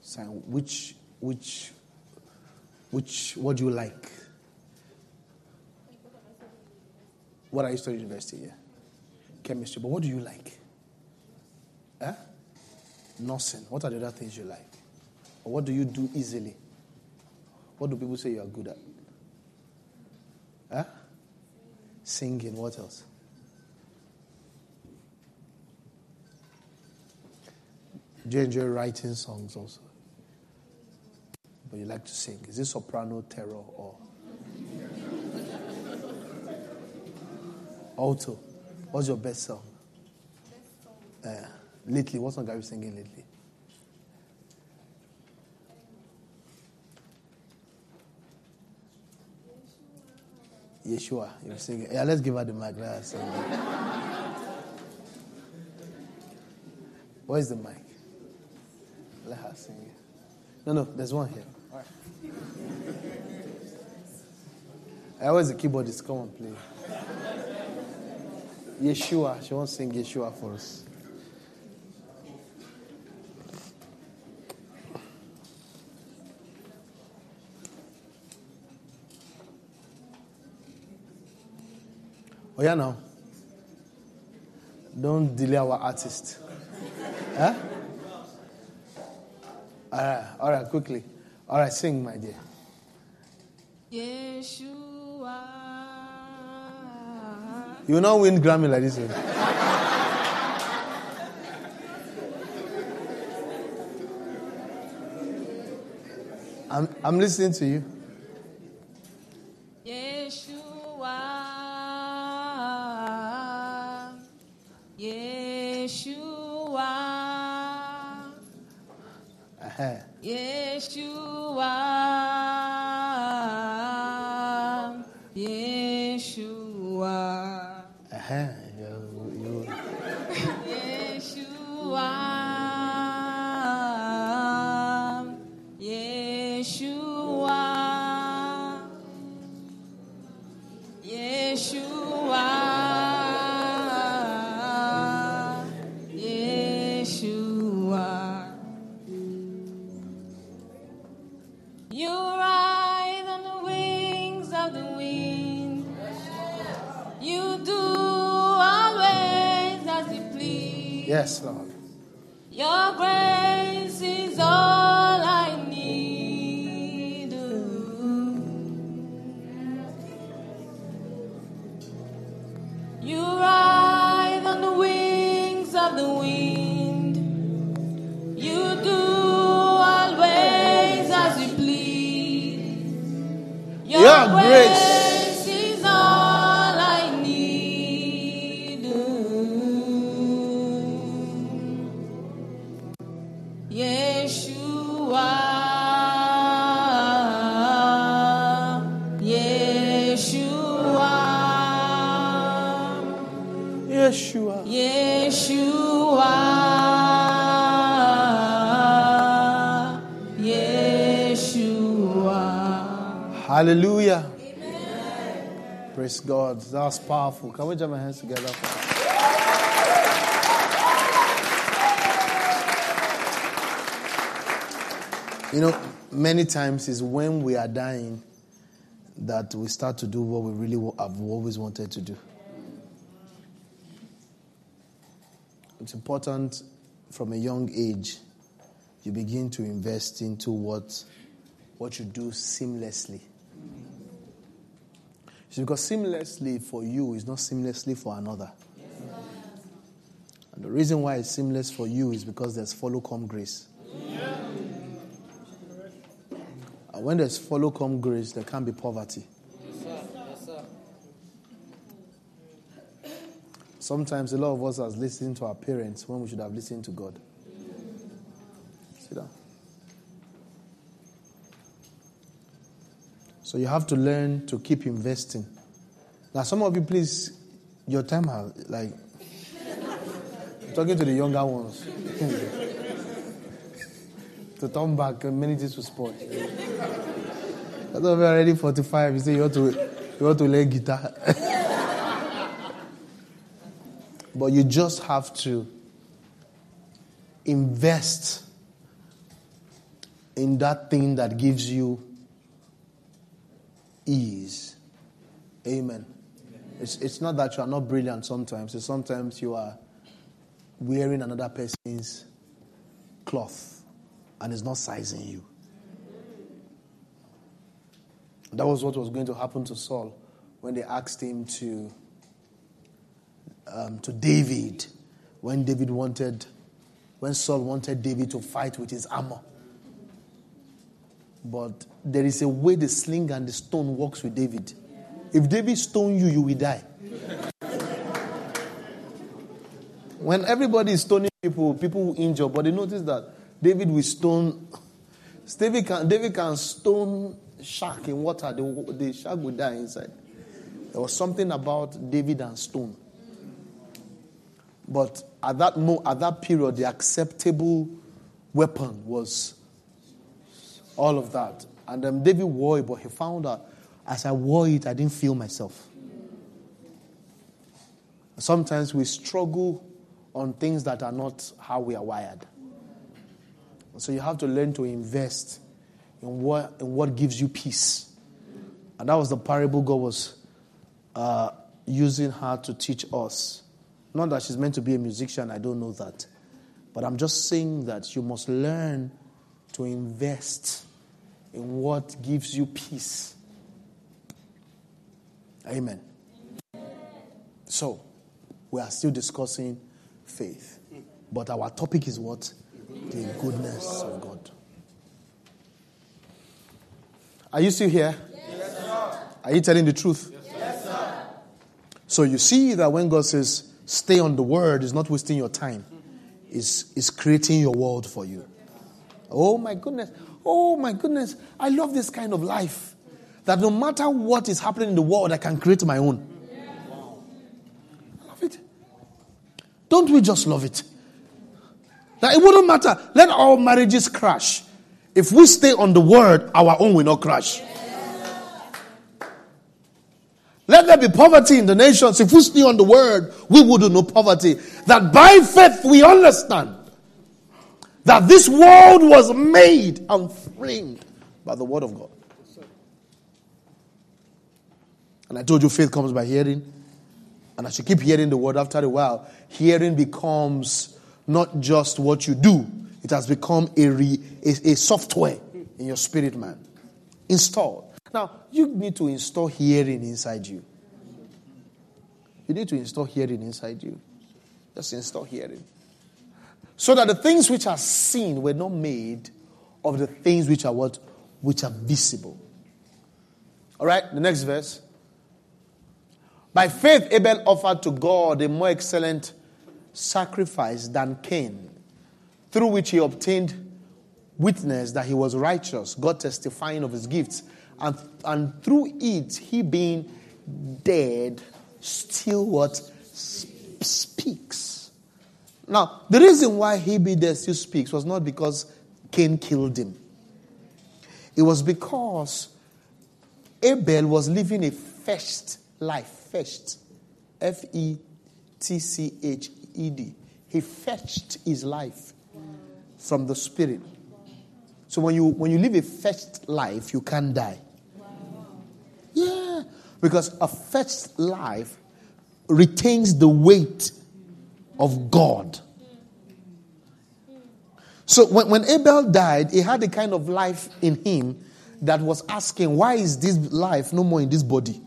Science. Which, which, which, what do you like? What are you studying university? Yeah. Chemistry. But what do you like? Nursing. What are the other things you like? Or what do you do easily? What do people say you are good at? Huh? Singing. What else? Do you enjoy writing songs also? But you like to sing. Is it soprano, tenor, or alto? What's your best song? Uh, lately, what song are you singing lately? Yeshua, you're singing. Yeah, let's give her the mic. Where's the mic? Let her sing it. No, no, there's one here. All right. I always the keyboardist. Come on, play. Yeshua. She to sing Yeshua for us. Oh, yeah, now. Don't delay our artist. Huh? All right, all right, quickly. All right, sing, my dear. Yeshua. You will not win Grammy like this. eh? I'm, I'm listening to you. Powerful. Can we jam our hands together for? You know, many times is when we are dying that we start to do what we really have always wanted to do. It's important from a young age you begin to invest into what what you do seamlessly. It's because seamlessly for you is not seamlessly for another. And the reason why it's seamless for you is because there's follow come grace. And when there's follow come grace, there can't be poverty. Sometimes a lot of us are listening to our parents when we should have listened to God. Sit down. So you have to learn to keep investing. Now, some of you, please, your time has like talking to the younger ones. to turn back, uh, many things will spoil. I thought we are already 45. You say you want to you want to learn guitar. but you just have to invest in that thing that gives you ease. Amen. It's, it's not that you are not brilliant sometimes, it's sometimes you are wearing another person's cloth and it's not sizing you. That was what was going to happen to Saul when they asked him to um, to David when David wanted when Saul wanted David to fight with his armor. But there is a way the sling and the stone works with David. If David stone you, you will die. when everybody is stoning people, people will injure. But they notice that David will stone. David can, David can stone shark in water. The, the shark will die inside. There was something about David and stone. But at that, mo- at that period, the acceptable weapon was all of that. And um, David wore it, but he found out as I wore it, I didn't feel myself. Sometimes we struggle on things that are not how we are wired. So you have to learn to invest in what, in what gives you peace. And that was the parable God was uh, using her to teach us. Not that she's meant to be a musician, I don't know that. But I'm just saying that you must learn to invest in what gives you peace. Amen. So, we are still discussing faith. But our topic is what? The goodness of God. Are you still here? Yes, sir. Are you telling the truth? Yes, sir. So you see that when God says, stay on the word, is not wasting your time, mm-hmm. is is creating your world for you. Oh my goodness. Oh my goodness. I love this kind of life. That no matter what is happening in the world, I can create my own. I love it. Don't we just love it? That it wouldn't matter. Let our marriages crash. If we stay on the word, our own will not crash. Let there be poverty in the nations. If we stay on the word, we will do no poverty. That by faith we understand that this world was made and framed by the word of God. And I told you faith comes by hearing. And as you keep hearing the word after a while, hearing becomes not just what you do, it has become a, re, a, a software in your spirit, man. Installed. Now, you need to install hearing inside you. You need to install hearing inside you. Just install hearing. So that the things which are seen were not made of the things which are what? Which are visible. All right, the next verse. By faith, Abel offered to God a more excellent sacrifice than Cain, through which he obtained witness that he was righteous, God testifying of his gifts. And, and through it, he being dead, still what? Speaks. Now, the reason why he being dead still speaks was not because Cain killed him. It was because Abel was living a first life. Fetched. F E T C H E D. He fetched his life from the spirit. So when you when you live a fetched life, you can't die. Yeah. Because a fetched life retains the weight of God. So when, when Abel died, he had a kind of life in him that was asking, why is this life no more in this body?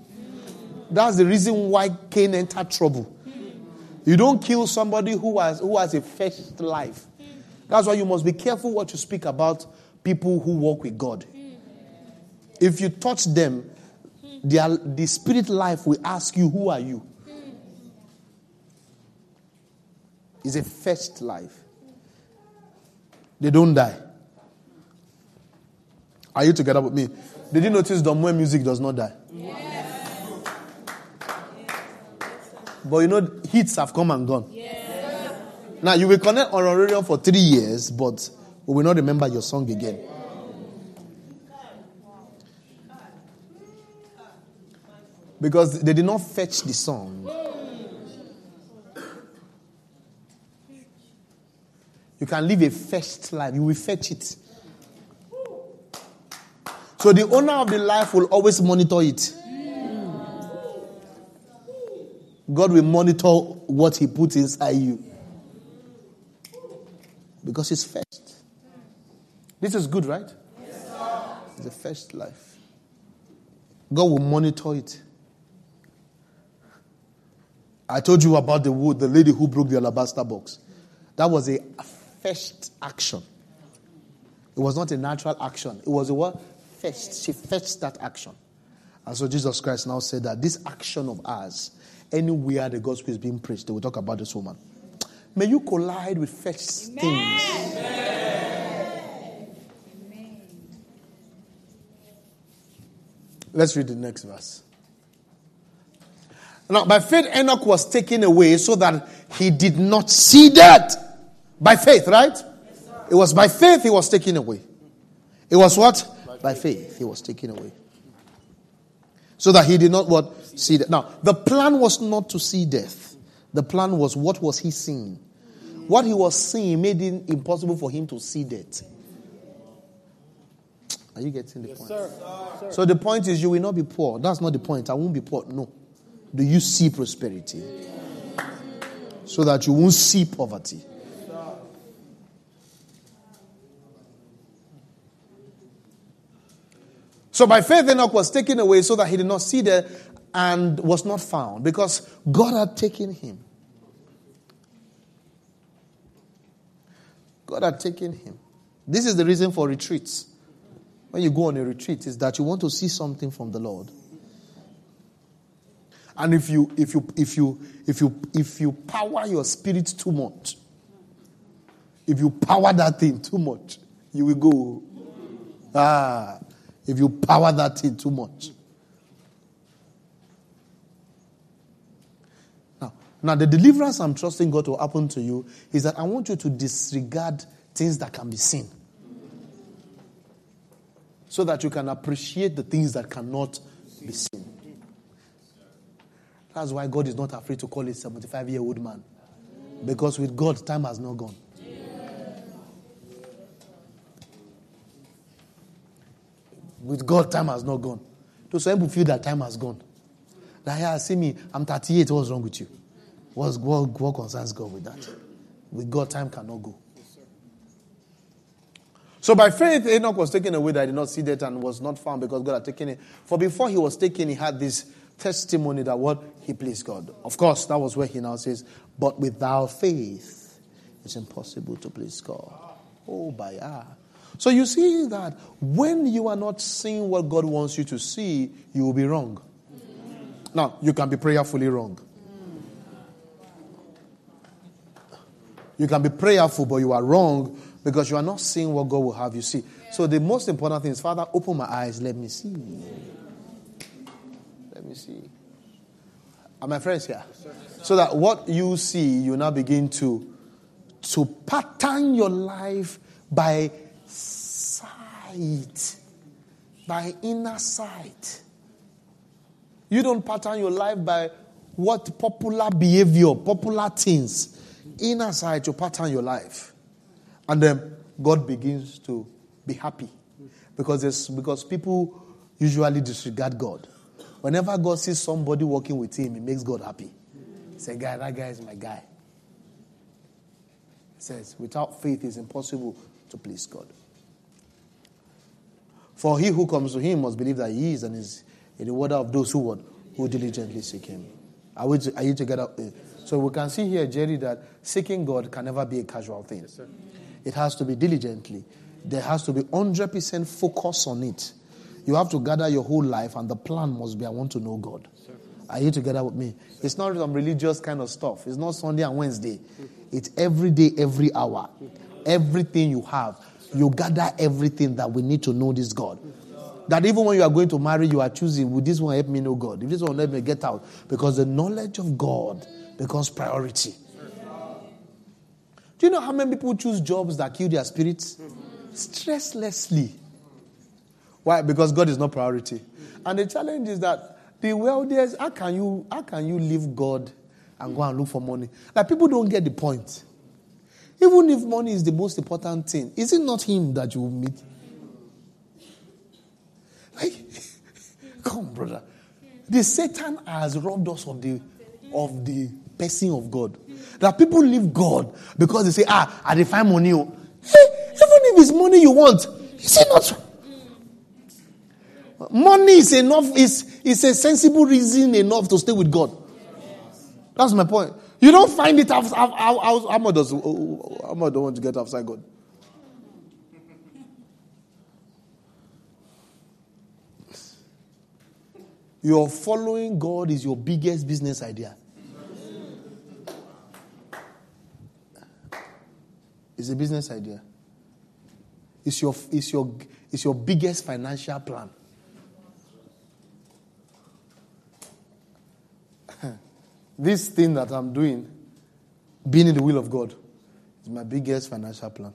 That's the reason why Cain entered trouble. You don't kill somebody who has, who has a first life. That's why you must be careful what you speak about people who walk with God. If you touch them, their, the spirit life will ask you, Who are you? It's a first life. They don't die. Are you together with me? Did you notice the music does not die? But you know, hits have come and gone. Now, you will connect on radio for three years, but we will not remember your song again. Because they did not fetch the song. You can live a first life. You will fetch it. So the owner of the life will always monitor it. God will monitor what He puts inside you. Because it's first. This is good, right? It's the first life. God will monitor it. I told you about the wood, the lady who broke the alabaster box. That was a first action. It was not a natural action. It was a what? First. She fetched that action. And so Jesus Christ now said that this action of ours, anywhere the gospel is being preached, they will talk about this woman. May you collide with first things. Let's read the next verse. Now, by faith, Enoch was taken away so that he did not see death. By faith, right? it was by faith he was taken away. It was what? By, by faith he was taken away. So that he did not what? See death. Now, the plan was not to see death. The plan was what was he seeing? What he was seeing made it impossible for him to see death. Are you getting the Yes, point? sir. sir. So the point is, you will not be poor. That's not the point. I won't be poor. No. Do you see prosperity? So that you won't see poverty. So by faith, Enoch was taken away so that he did not see there and was not found because God had taken him. God had taken him. This is the reason for retreats. When you go on a retreat, is that you want to see something from the Lord. And if you if you if you if you if you power your spirit too much, if you power that thing too much, you will go. Ah, if you power that thing too much. Now, now the deliverance I'm trusting God to happen to you is that I want you to disregard things that can be seen. So that you can appreciate the things that cannot be seen. That's why God is not afraid to call a 75 year old man. Because with God, time has not gone. With God, time has not gone. So some people feel that time has gone. Like, yeah, see me, I'm 38, what's wrong with you? What's, what, what concerns God with that? With God, time cannot go. So by faith, Enoch was taken away that I did not see that and was not found because God had taken it. For before he was taken, he had this testimony that what he pleased God. Of course, that was where he now says, but without faith, it's impossible to please God. Oh, by ah. So you see that when you are not seeing what God wants you to see, you will be wrong. Now, you can be prayerfully wrong. You can be prayerful, but you are wrong because you are not seeing what God will have you see. So the most important thing is, Father, open my eyes, let me see. Let me see. Are my friends here? So that what you see, you now begin to to pattern your life by sight, by inner sight. You don't pattern your life by what popular behavior, popular things. Inner sight, you pattern your life. And then God begins to be happy. Because, it's, because people usually disregard God. Whenever God sees somebody working with him, it makes God happy. He says, Guy, that guy is my guy. He says, without faith, it's impossible to please God. For he who comes to him must believe that he is and is a rewarder of those who would, who diligently seek him. Are, we, are you together? Uh, so we can see here, Jerry, that seeking God can never be a casual thing. Yes. It has to be diligently. There has to be 100% focus on it. You have to gather your whole life, and the plan must be I want to know God. Are you together with me? It's not some religious kind of stuff. It's not Sunday and Wednesday. It's every day, every hour. Everything you have. You gather everything that we need to know this God. That even when you are going to marry, you are choosing, will this one help me know God? If this one help me get out. Because the knowledge of God becomes priority. Do you know how many people choose jobs that kill their spirits? Stresslessly. Why? Because God is not priority. And the challenge is that the wealthiest, how can you how can you leave God and go and look for money? Like people don't get the point. Even if money is the most important thing, is it not him that you will meet? Like, come, brother. The Satan has robbed us of the of the person of God. That people leave God because they say, ah, I define money. oh." Hey, even if it's money you want, is it not? Money is enough, is, is a sensible reason enough to stay with God. That's my point. You don't find it out. How, how, how, how much does oh, oh, how much don't want to get outside God? Your following God is your biggest business idea. It's a business idea. It's your, it's your, it's your biggest financial plan. This thing that I'm doing, being in the will of God, is my biggest financial plan.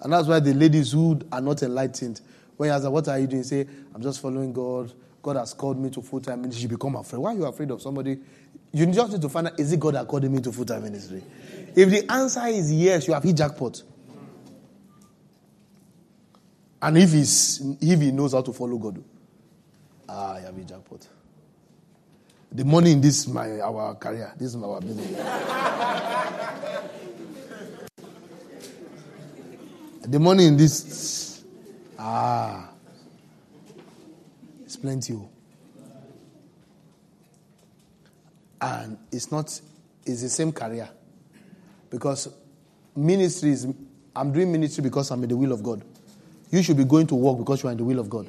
And that's why the ladies who are not enlightened, when you ask them, What are you doing? Say, I'm just following God. God has called me to full time ministry. You become afraid. Why are you afraid of somebody? You just need to find out is it God that called me to full time ministry? If the answer is yes, you have hit jackpot. And if, he's, if he knows how to follow God, ah, you have hit jackpot. The money in this my our career. This is our business. the money in this, ah, it's plenty. oh. And it's not, it's the same career. Because ministry is, I'm doing ministry because I'm in the will of God. You should be going to work because you are in the will of God.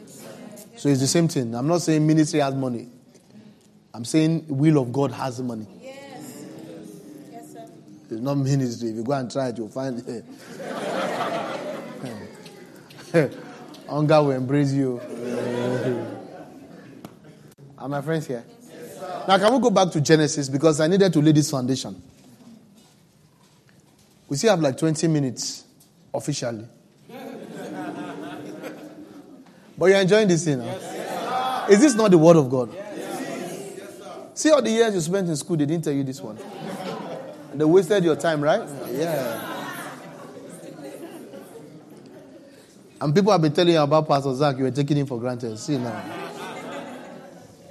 So it's the same thing. I'm not saying ministry has money. I'm saying will of God has money. Yes. Yes, sir. It's not ministry. If you go and try it, you'll find it. Hunger will embrace you. Are my friends here? now, can we go back to Genesis because I needed to lay this foundation. We still have like 20 minutes officially. but you're enjoying this thing now? Is this not the word of God? See all the years you spent in school, they didn't tell you this one. They wasted your time, right? Yeah. And people have been telling you about Pastor Zach, you were taking him for granted. See now.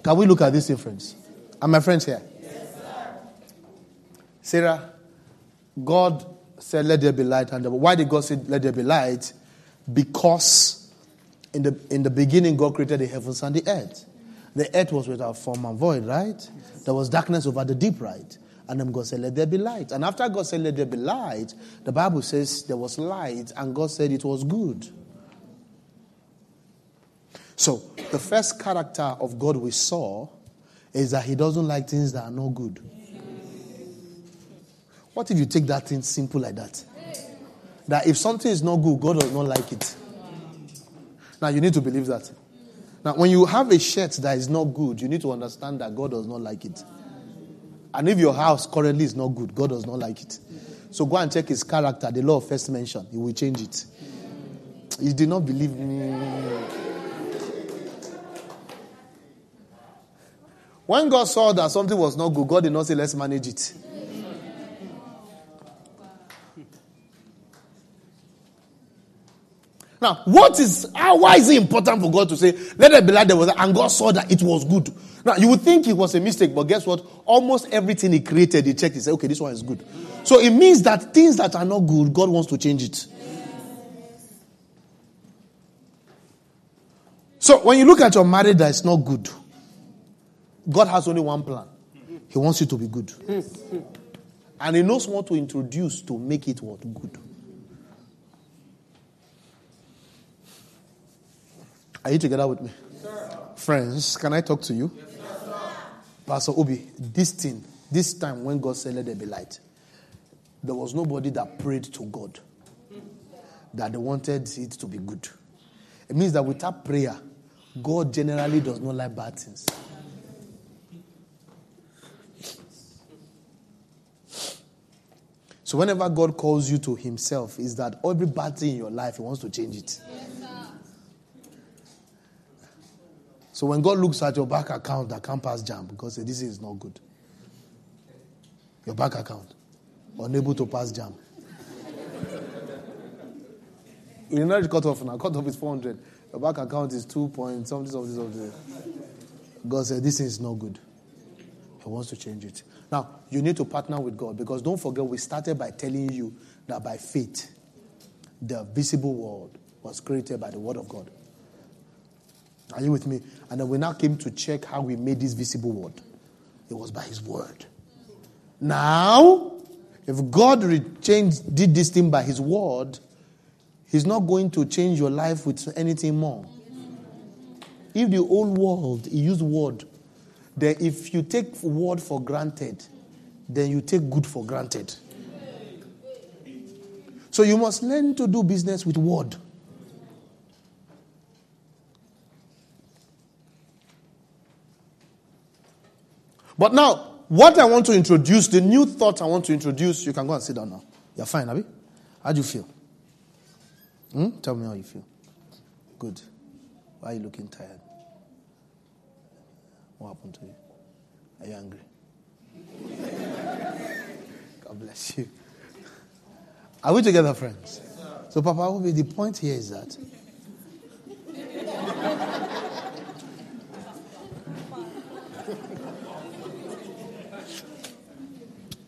Can we look at this difference? Are my friends here? Sarah, God said, Let there be light. And why did God say, Let there be light? Because in the, in the beginning, God created the heavens and the earth. The earth was without form and void, right? There was darkness over the deep, right? And then God said, Let there be light. And after God said, Let there be light, the Bible says there was light, and God said it was good. So, the first character of God we saw is that He doesn't like things that are not good. What if you take that thing simple like that? That if something is not good, God does not like it. Now, you need to believe that. Now, when you have a shirt that is not good, you need to understand that God does not like it. And if your house currently is not good, God does not like it. So go and check his character, the law first mention. He will change it. You did not believe me. When God saw that something was not good, God did not say, let's manage it. Now, what is how, why is it important for God to say, let there be light there was and God saw that it was good? Now you would think it was a mistake, but guess what? Almost everything he created, he checked, he said, okay, this one is good. So it means that things that are not good, God wants to change it. So when you look at your marriage that is not good, God has only one plan. He wants you to be good. And he knows what to introduce to make it what good. Are you together with me? Friends, can I talk to you? Pastor Obi, this thing, this time when God said, Let there be light, there was nobody that prayed to God that they wanted it to be good. It means that without prayer, God generally does not like bad things. So whenever God calls you to Himself, is that every bad thing in your life, He wants to change it. So when God looks at your bank account, that can't pass JAMB because this is not good. Your bank account. unable to pass JAMB. You know the cutoff now. Cutoff is 400. Your bank account is 2 point something, something, something. God said, This is not good. He wants to change it. Now, you need to partner with God because don't forget, we started by telling you that by faith, the visible world was created by the Word of God. Are you with me? And then we now came to check how we made this visible world. It was by His Word. Now, if God re- changed, did this thing by His Word, He's not going to change your life with anything more. If the old world, used Word, then if you take Word for granted, then you take good for granted. So you must learn to do business with Word. But now, what I want to introduce, the new thought I want to introduce, you can go and sit down now. You're fine, Abby? How do you feel? Hmm? Tell me how you feel. Good. Why are you looking tired? What happened to you? Are you angry? God bless you. Are we together, friends? So, Papa, the point here is that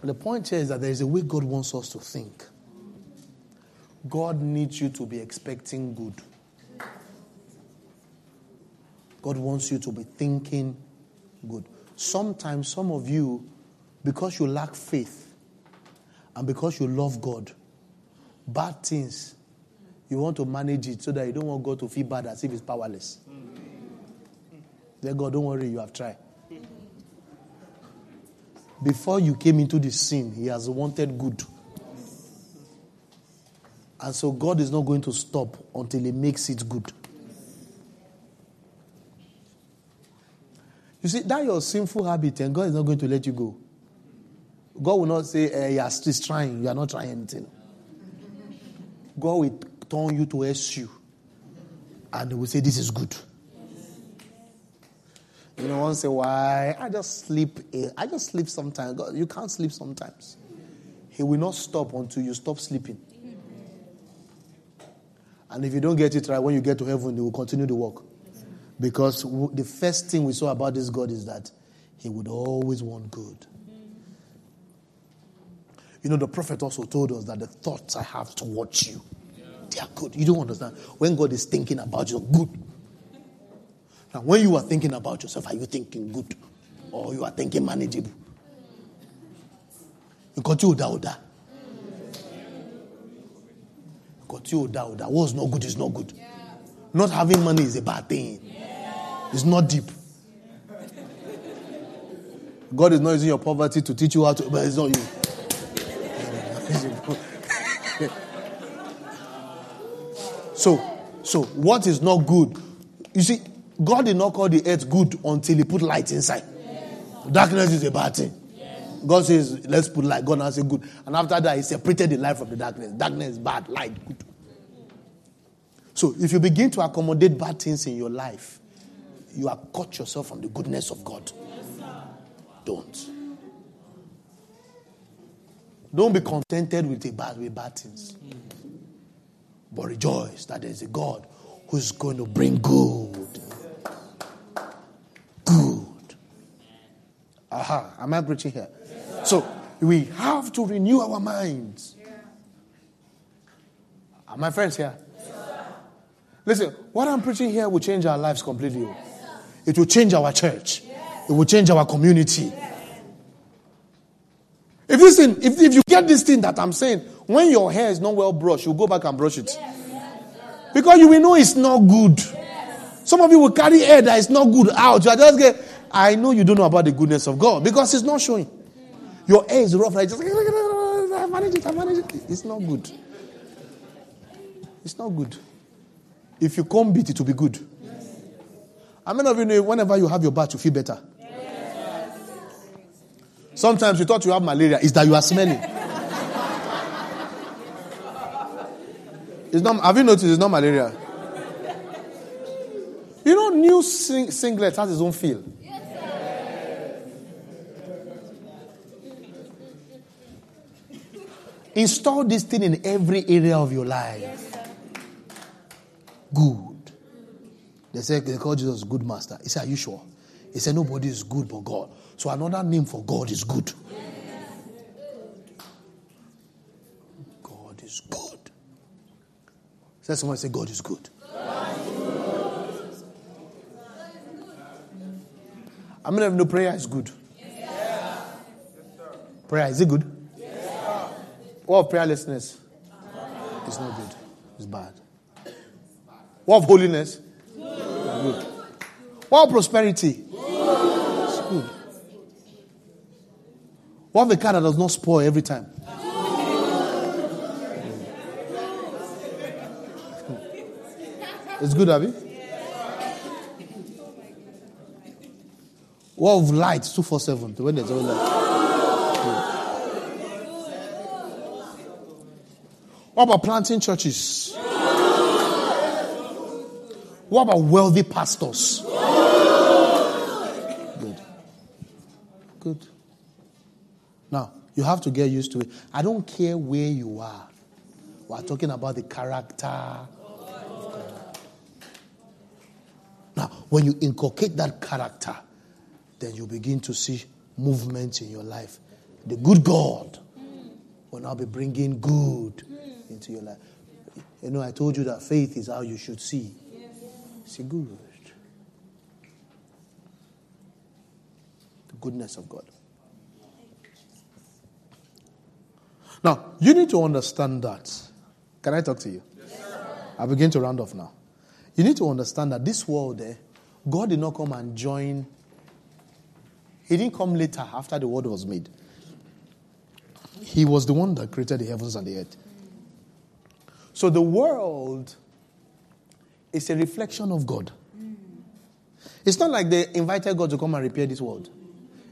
The point here is that there is a way God wants us to think. God needs you to be expecting good. God wants you to be thinking good. Sometimes, some of you, because you lack faith and because you love God, bad things, you want to manage it so that you don't want God to feel bad as if he's powerless. Mm. Then God, don't worry, you have tried. Before you came into the sin, He has wanted good. And so God is not going to stop until He makes it good. You see, that your sinful habit, and God is not going to let you go. God will not say, eh, You are still trying, you are not trying anything. God will turn you to SU and He will say, This is good. You know, one say, why? I just sleep. I just sleep sometimes. God, you can't sleep sometimes. He will not stop until you stop sleeping. And if you don't get it right, when you get to heaven, he will continue to work. Because the first thing we saw about this God is that he would always want good. You know, the prophet also told us that the thoughts I have towards you, they are good. You don't understand. When God is thinking about you, good. Now, when you are thinking about yourself, are you thinking good or you are thinking manageable? You got you you oda oda. What's not good is not good. Not having money is a bad thing. It's not deep. God is not using your poverty to teach you how to, but it's not you. so, so what is not good? You see, God did not call the earth good until He put light inside. Darkness is a bad thing. God says, let's put light. God now says good. And after that, He separated the light from the darkness. Darkness is bad, light good. So if you begin to accommodate bad things in your life, you have cut yourself from the goodness of God. Don't. Don't be contented with, the bad, with bad things. But rejoice that there is a God who's going to bring good. Aha, am I preaching here? Yes, so we have to renew our minds. Yeah. Are my friends here? Yes, Listen, what I'm preaching here will change our lives completely. Yes, it will change our church. It will change our community. If listen, if, if you get this thing that I'm saying, when your hair is not well brushed, you go back and brush it. Because you will know it's not good. Some of you will carry hair that is not good out. You are just get. I know you don't know about the goodness of God because it's not showing. Your hair is rough, like just I manage it, I manage it. It's not good. It's not good. If you comb it, it will be good. How many of you know whenever you have your bath, you feel better? Sometimes you thought you have malaria, is that you are smelling. it's not, have you noticed it's not malaria? You know, new sing- singlet has its own feel. Install this thing in every area of your life. Yes, sir. Good. They said they called Jesus good master. He said, Are you sure? He said, Nobody is good but God. So another name for God is good. God is good. Say someone say God is good. I mean, if no prayer is good. Prayer is it good? What of prayerlessness? It's not good. It's bad. What of holiness? Good. What of prosperity? It's good. What of a car that does not spoil every time? It's good, Abby. What of light 247 when there's no light? What about planting churches? What about wealthy pastors? Good. Good. Now, you have to get used to it. I don't care where you are. We're talking about the character. Now, when you inculcate that character, then you begin to see movement in your life. The good God will now be bringing good into your life. You know, I told you that faith is how you should see. See good. The goodness of God. Now, you need to understand that. Can I talk to you? I begin to round off now. You need to understand that this world, eh, God did not come and join. He didn't come later after the world was made. He was the one that created the heavens and the earth. So the world is a reflection of God. It's not like they invited God to come and repair this world.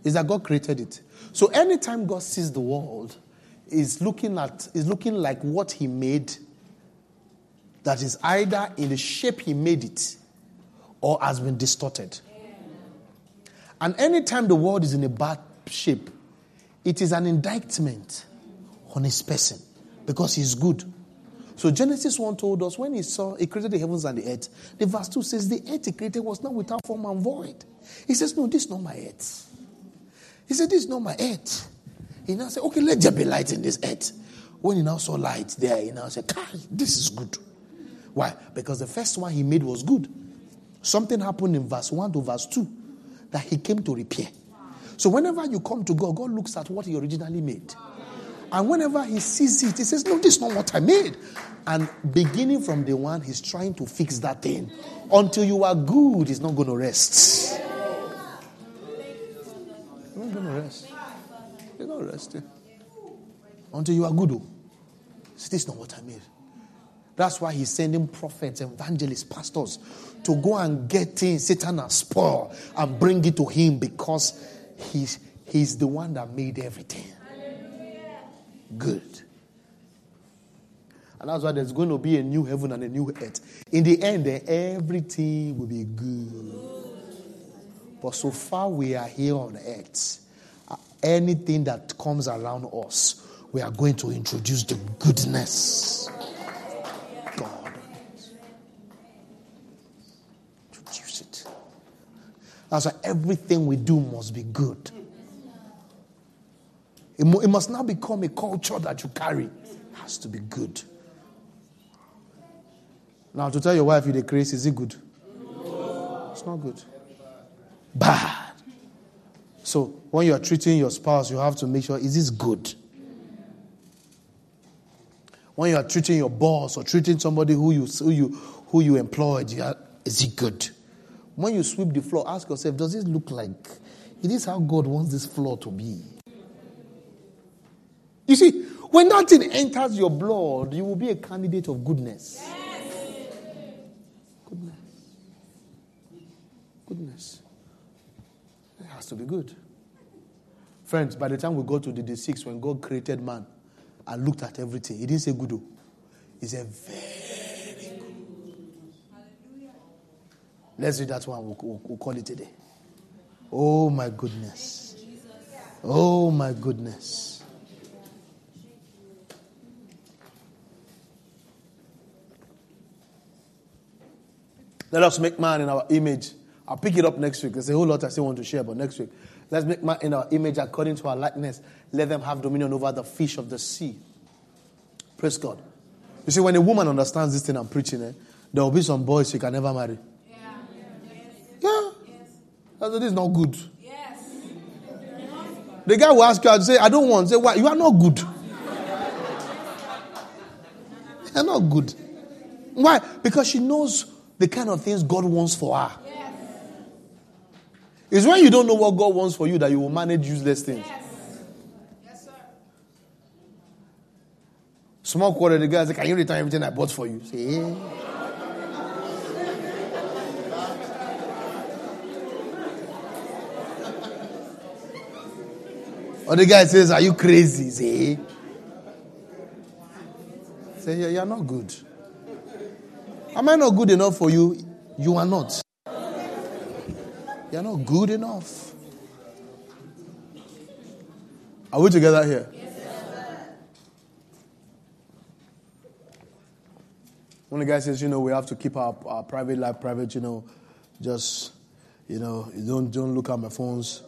It's that God created it. So anytime God sees the world, is looking at is looking like what He made. That is either in the shape He made it, or has been distorted. And anytime the world is in a bad shape, it is an indictment on His person because He's good. So Genesis 1 told us when he saw, he created the heavens and the earth. The verse 2 says, the earth he created was not without form and void. He says, no, this is not my earth. He said, this is not my earth. He now said, okay, let there be light in this earth. When he now saw light there, he now said, Kai, this is good. Why? Because the first one he made was good. Something happened in verse 1 to verse 2 that he came to repair. So whenever you come to God, God looks at what he originally made. And whenever he sees it, he says, No, this is not what I made. And beginning from the one, he's trying to fix that thing. Until you are good, he's not going to rest. He's not going to rest. He's not resting. Until you are good, oh. This is not what I made. That's why he's sending prophets, evangelists, pastors to go and get things Satan has spoiled and bring it to him because he's, he's the one that made everything good. And that's why there's going to be a new heaven and a new earth. In the end, everything will be good. But so far we are here on earth, uh, anything that comes around us, we are going to introduce the goodness. God. Introduce it. That's why everything we do must be good. It, it must now become a culture that you carry. It has to be good. Now, to tell your wife you're the crazy, is it good? It's not good. Bad. So, when you are treating your spouse, you have to make sure is this good? When you are treating your boss or treating somebody who you who you who you employed, you are, is it good? When you sweep the floor, ask yourself, does this look like is this how God wants this floor to be? You see, when that thing enters your blood, you will be a candidate of goodness. Goodness. Goodness. It has to be good. Friends, by the time we go to the day six, when God created man and looked at everything, He didn't say good. oh. He said very good. Let's read that one. We'll, we'll- we'll call it today. Oh my goodness. Oh my goodness. Let us make man in our image. I'll pick it up next week. There's a whole lot I still want to share, but next week. Let's make man in our image according to our likeness. Let them have dominion over the fish of the sea. Praise God. You see, when a woman understands this thing I'm preaching, eh, there will be some boys she can never marry. Yeah. Yeah. That's- This is not good. The guy will ask you, I'll say, I don't want. Say, why? You are not good. You're not good. Why? Because she knows the kind of things God wants for her. It's when you don't know what God wants for you that you will manage useless things. Small quarter, the guy says, Can you return everything I bought for you? Say, yeah. Or the guy says, Are you crazy? Say, eh. Say, yeah, you're not good. Am I not good enough for you? You are not. You're not good enough. Are we together here? When the guy says, you know, we have to keep our, our private life private, you know, just, you know, you don't, don't look at my phones.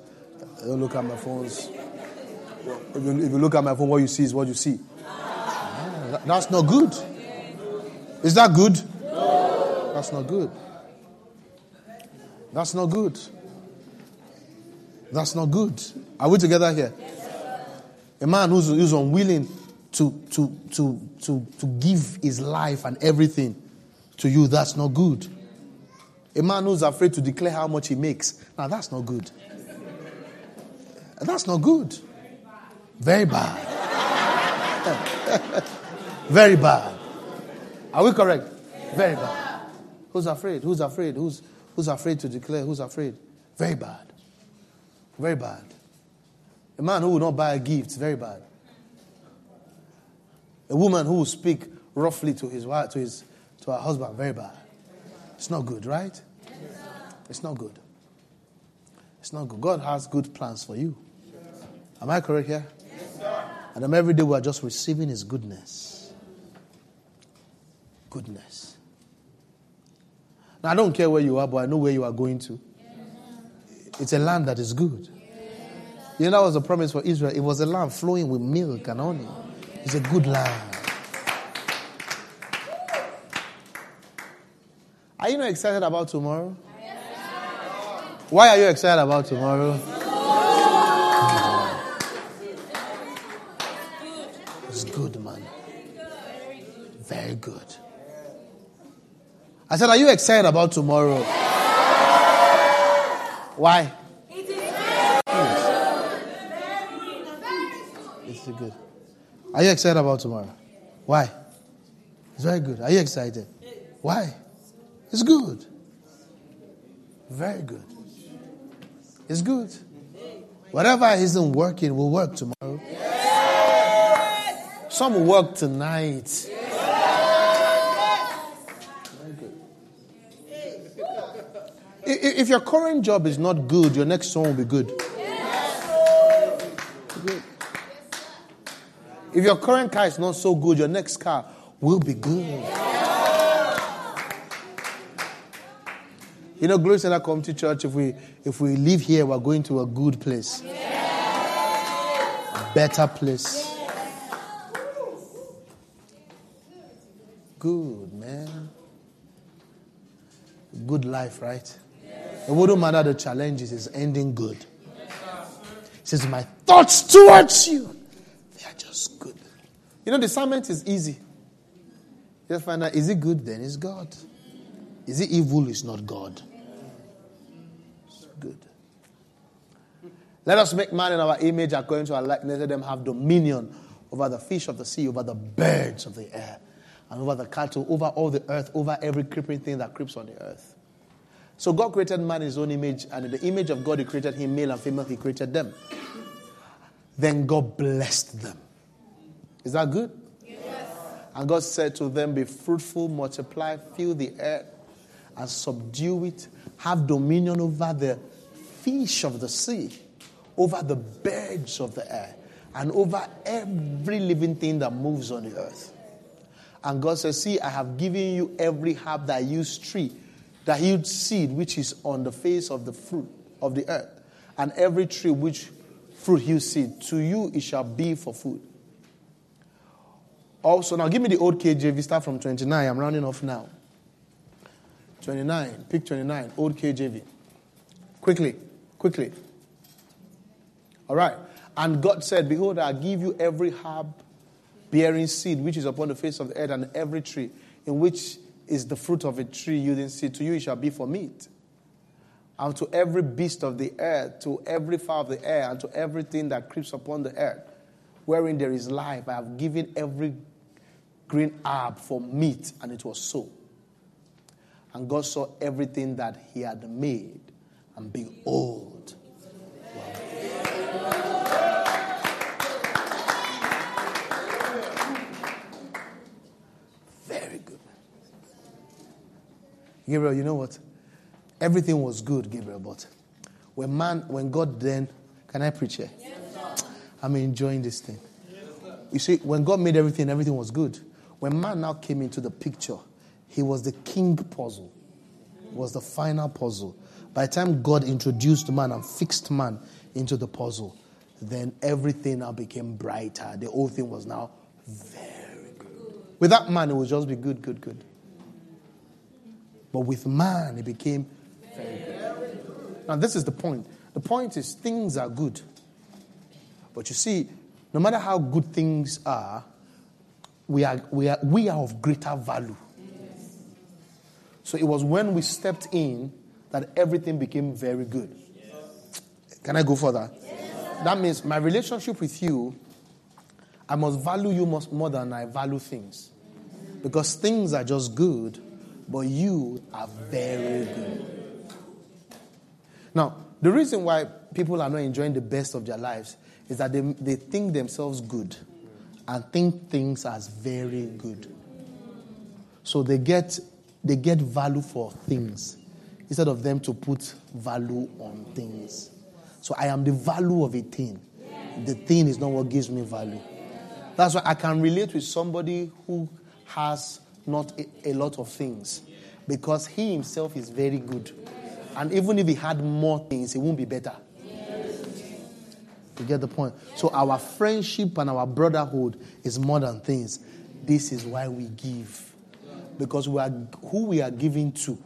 Don't look at my phones. If you, if you look at my phone, what you see is what you see. Ah, That's not good. Is that good? That's not good. That's not good. That's not good. Are we together here? A man who's, who's unwilling to, to, to, to, to give his life and everything to you, that's not good. A man who's afraid to declare how much he makes, now that's not good. That's not good. Very bad. Very bad. Are we correct? Very bad. Who's afraid? Who's afraid? Who's, who's afraid to declare? Who's afraid? Very bad. Very bad. A man who will not buy a gift, very bad. A woman who will speak roughly to his wife, to his to her husband, very bad. It's not good, right? It's not good. It's not good. God has good plans for you. Am I correct here? And every day we are just receiving His goodness. Goodness. Now, I don't care where you are, but I know where you are going to. It's a land that is good. You know, that was a promise for Israel. It was a land flowing with milk and honey. It's a good land. Are you not excited about tomorrow? Why are you excited about tomorrow? It's good, man. Very good. I said, Are you excited about tomorrow? Why? It's very good. Are you excited about tomorrow? Why? It's very good. Are you excited? Why? It's good. Very good. It's good. Whatever isn't working will work tomorrow. Some work tonight. Very good. I- i- If your current job is not good, your next one will be good. If your current car is not so good, your next car will be good. You know, Glory Center Community Church, if we if we live here, we're going to a good place. A better place. Good, man. Good life, right? It wouldn't matter the challenges, it's ending good. He says, My thoughts towards you, they are just good. You know, discernment is easy. Just find out, is it good? Then it's God. Is it evil? It's not God. It's good. Let us make man in our image according to our likeness. Let them have dominion over the fish of the sea, over the birds of the air, and over the cattle, over all the earth, over every creeping thing that creeps on the earth. So God created man in his own image, and in the image of God, he created him, male and female, he created them. Then God blessed them. Is that good? Yes. And God said to them, Be fruitful, multiply, fill the earth, and subdue it. Have dominion over the fish of the sea, over the birds of the air, and over every living thing that moves on the earth. And God says, See, I have given you every herb that yields tree, that yield seed which is on the face of the fruit of the earth, and every tree which fruit yields seed, to you it shall be for food. Also, now give me the old KJV, start from 29. I'm rounding off now. 29, pick 29, old KJV. Quickly, quickly. All right. And God said, Behold, I give you every herb bearing seed which is upon the face of the earth, and every tree in which is the fruit of a tree yielding seed. To you it shall be for meat. And to every beast of the earth, to every fowl of the air, and to everything that creeps upon the earth, wherein there is life, I have given every green herb for meat, and it was so. And God saw everything that He had made, and behold, Gabriel, you know what? Everything was good, Gabriel, but when man, when God then, can I preach here? Yes, I'm enjoying this thing. Yes, you see, when God made everything, everything was good. When man now came into the picture, he was the king puzzle, was the final puzzle. By the time God introduced man and fixed man into the puzzle, then everything now became brighter. The whole thing was now very good. With that man, it would just be good, good, good. But with man, it became very good. Now, this is the point. The point is, things are good. But you see, no matter how good things are, we are, we are, we are of greater value. So it was when we stepped in that everything became very good. Can I go further? That means my relationship with you, I must value you more than I value things. Because things are just good, but you are very good. Now, the reason why people are not enjoying the best of their lives is that they, they think themselves good and think things as very good. So they get, they get value for things instead of them to put value on things. So I am the value of a thing. The thing is not what gives me value. That's why I can relate with somebody who has not a, lot of things because he himself is very good. And even if he had more things, it won't be better. You get the point? So our friendship and our brotherhood is more than things. This is why we give. Because we are, who we are giving to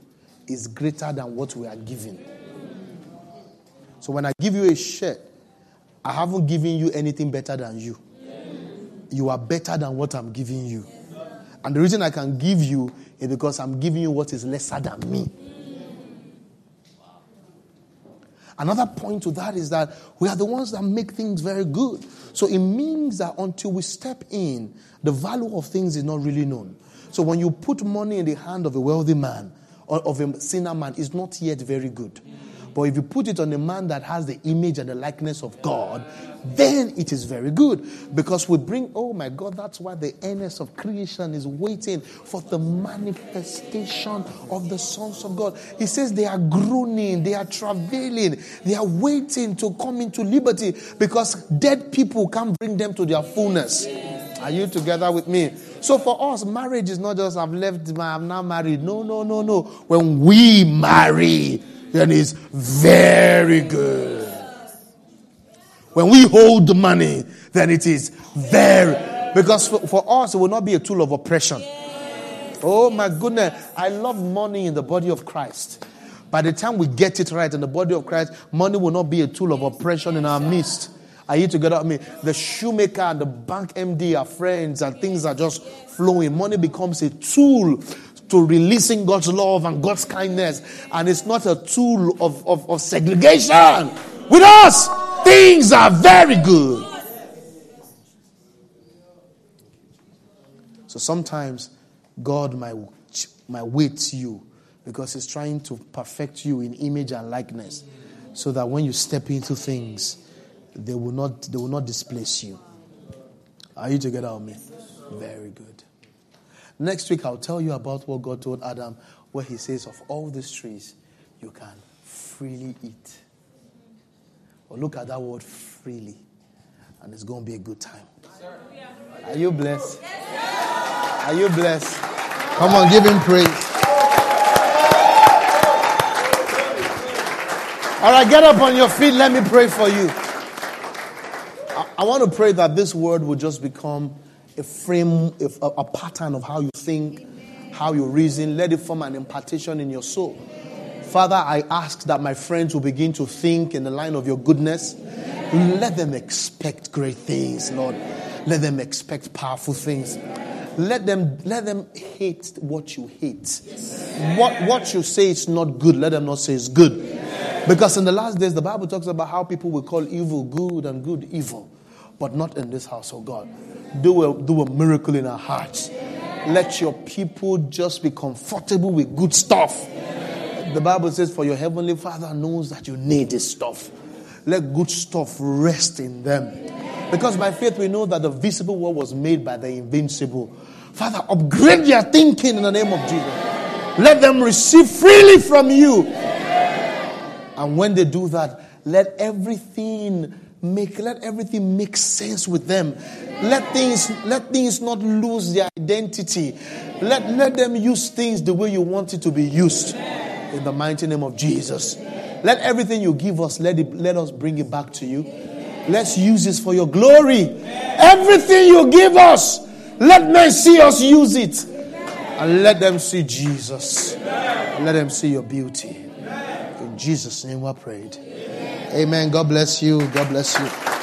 is greater than what we are giving. So when I give you a shirt, I haven't given you anything better than you. You are better than what I'm giving you. And the reason I can give you is because I'm giving you what is lesser than me. Another point to that is that we are the ones that make things very good. So it means that until we step in, the value of things is not really known. So when you put money in the hand of a wealthy man or of a sinner man, it's not yet very good. But if you put it on a man that has the image and the likeness of God, then it is very good. Because we bring, oh my God, that's why the earnest of creation is waiting for the manifestation of the sons of God. He says they are groaning, they are travailing, they are waiting to come into liberty because dead people can't bring them to their fullness. Are you together with me? So for us, marriage is not just I've left, I'm now married. No, no, no, no. When we marry, then it's very good. When we hold the money, then it is very because for, for us it will not be a tool of oppression. Oh my goodness, I love money in the body of Christ. By the time we get it right in the body of Christ, money will not be a tool of oppression in our midst. Are you together with me? The shoemaker and the bank MD are friends and things are just flowing. Money becomes a tool to releasing God's love and God's kindness. And it's not a tool of, of, of segregation. With us, things are very good. So sometimes God might, might wait you because He's trying to perfect you in image and likeness so that when you step into things, they will not, they will not displace you. Are you together with me? Very good. Next week, I'll tell you about what God told Adam, where he says, Of all these trees, you can freely eat. Or look at that word freely, and it's going to be a good time. Are you blessed? Are you blessed? Come on, give him praise. All right, get up on your feet. Let me pray for you. I, I want to pray that this word will just become a frame, a, a pattern of how you think, how you reason. Let it form an impartation in your soul. Father, I ask that my friends will begin to think in the line of your goodness. Let them expect great things, Lord. Let them expect powerful things. Let them let them hate what you hate. What what you say is not good, let them not say it's good. Because in the last days, the Bible talks about how people will call evil good and good evil, but not in this house, oh God. Do a, do a miracle in our hearts. Let your people just be comfortable with good stuff. The Bible says, For your heavenly Father knows that you need this stuff. Let good stuff rest in them. Because by faith we know that the visible world was made by the invincible. Father, upgrade their thinking in the name of Jesus. Let them receive freely from you. And when they do that, let everything make let everything make sense with them. Let things let things not lose their identity. Let let them use things the way you want it to be used. In the mighty name of Jesus. Let everything you give us, let it let us bring it back to you. Let's use this for your glory. Everything you give us, let men see us use it. And let them see Jesus. Let them see your beauty. In Jesus' name we prayed. Amen. God bless you. God bless you.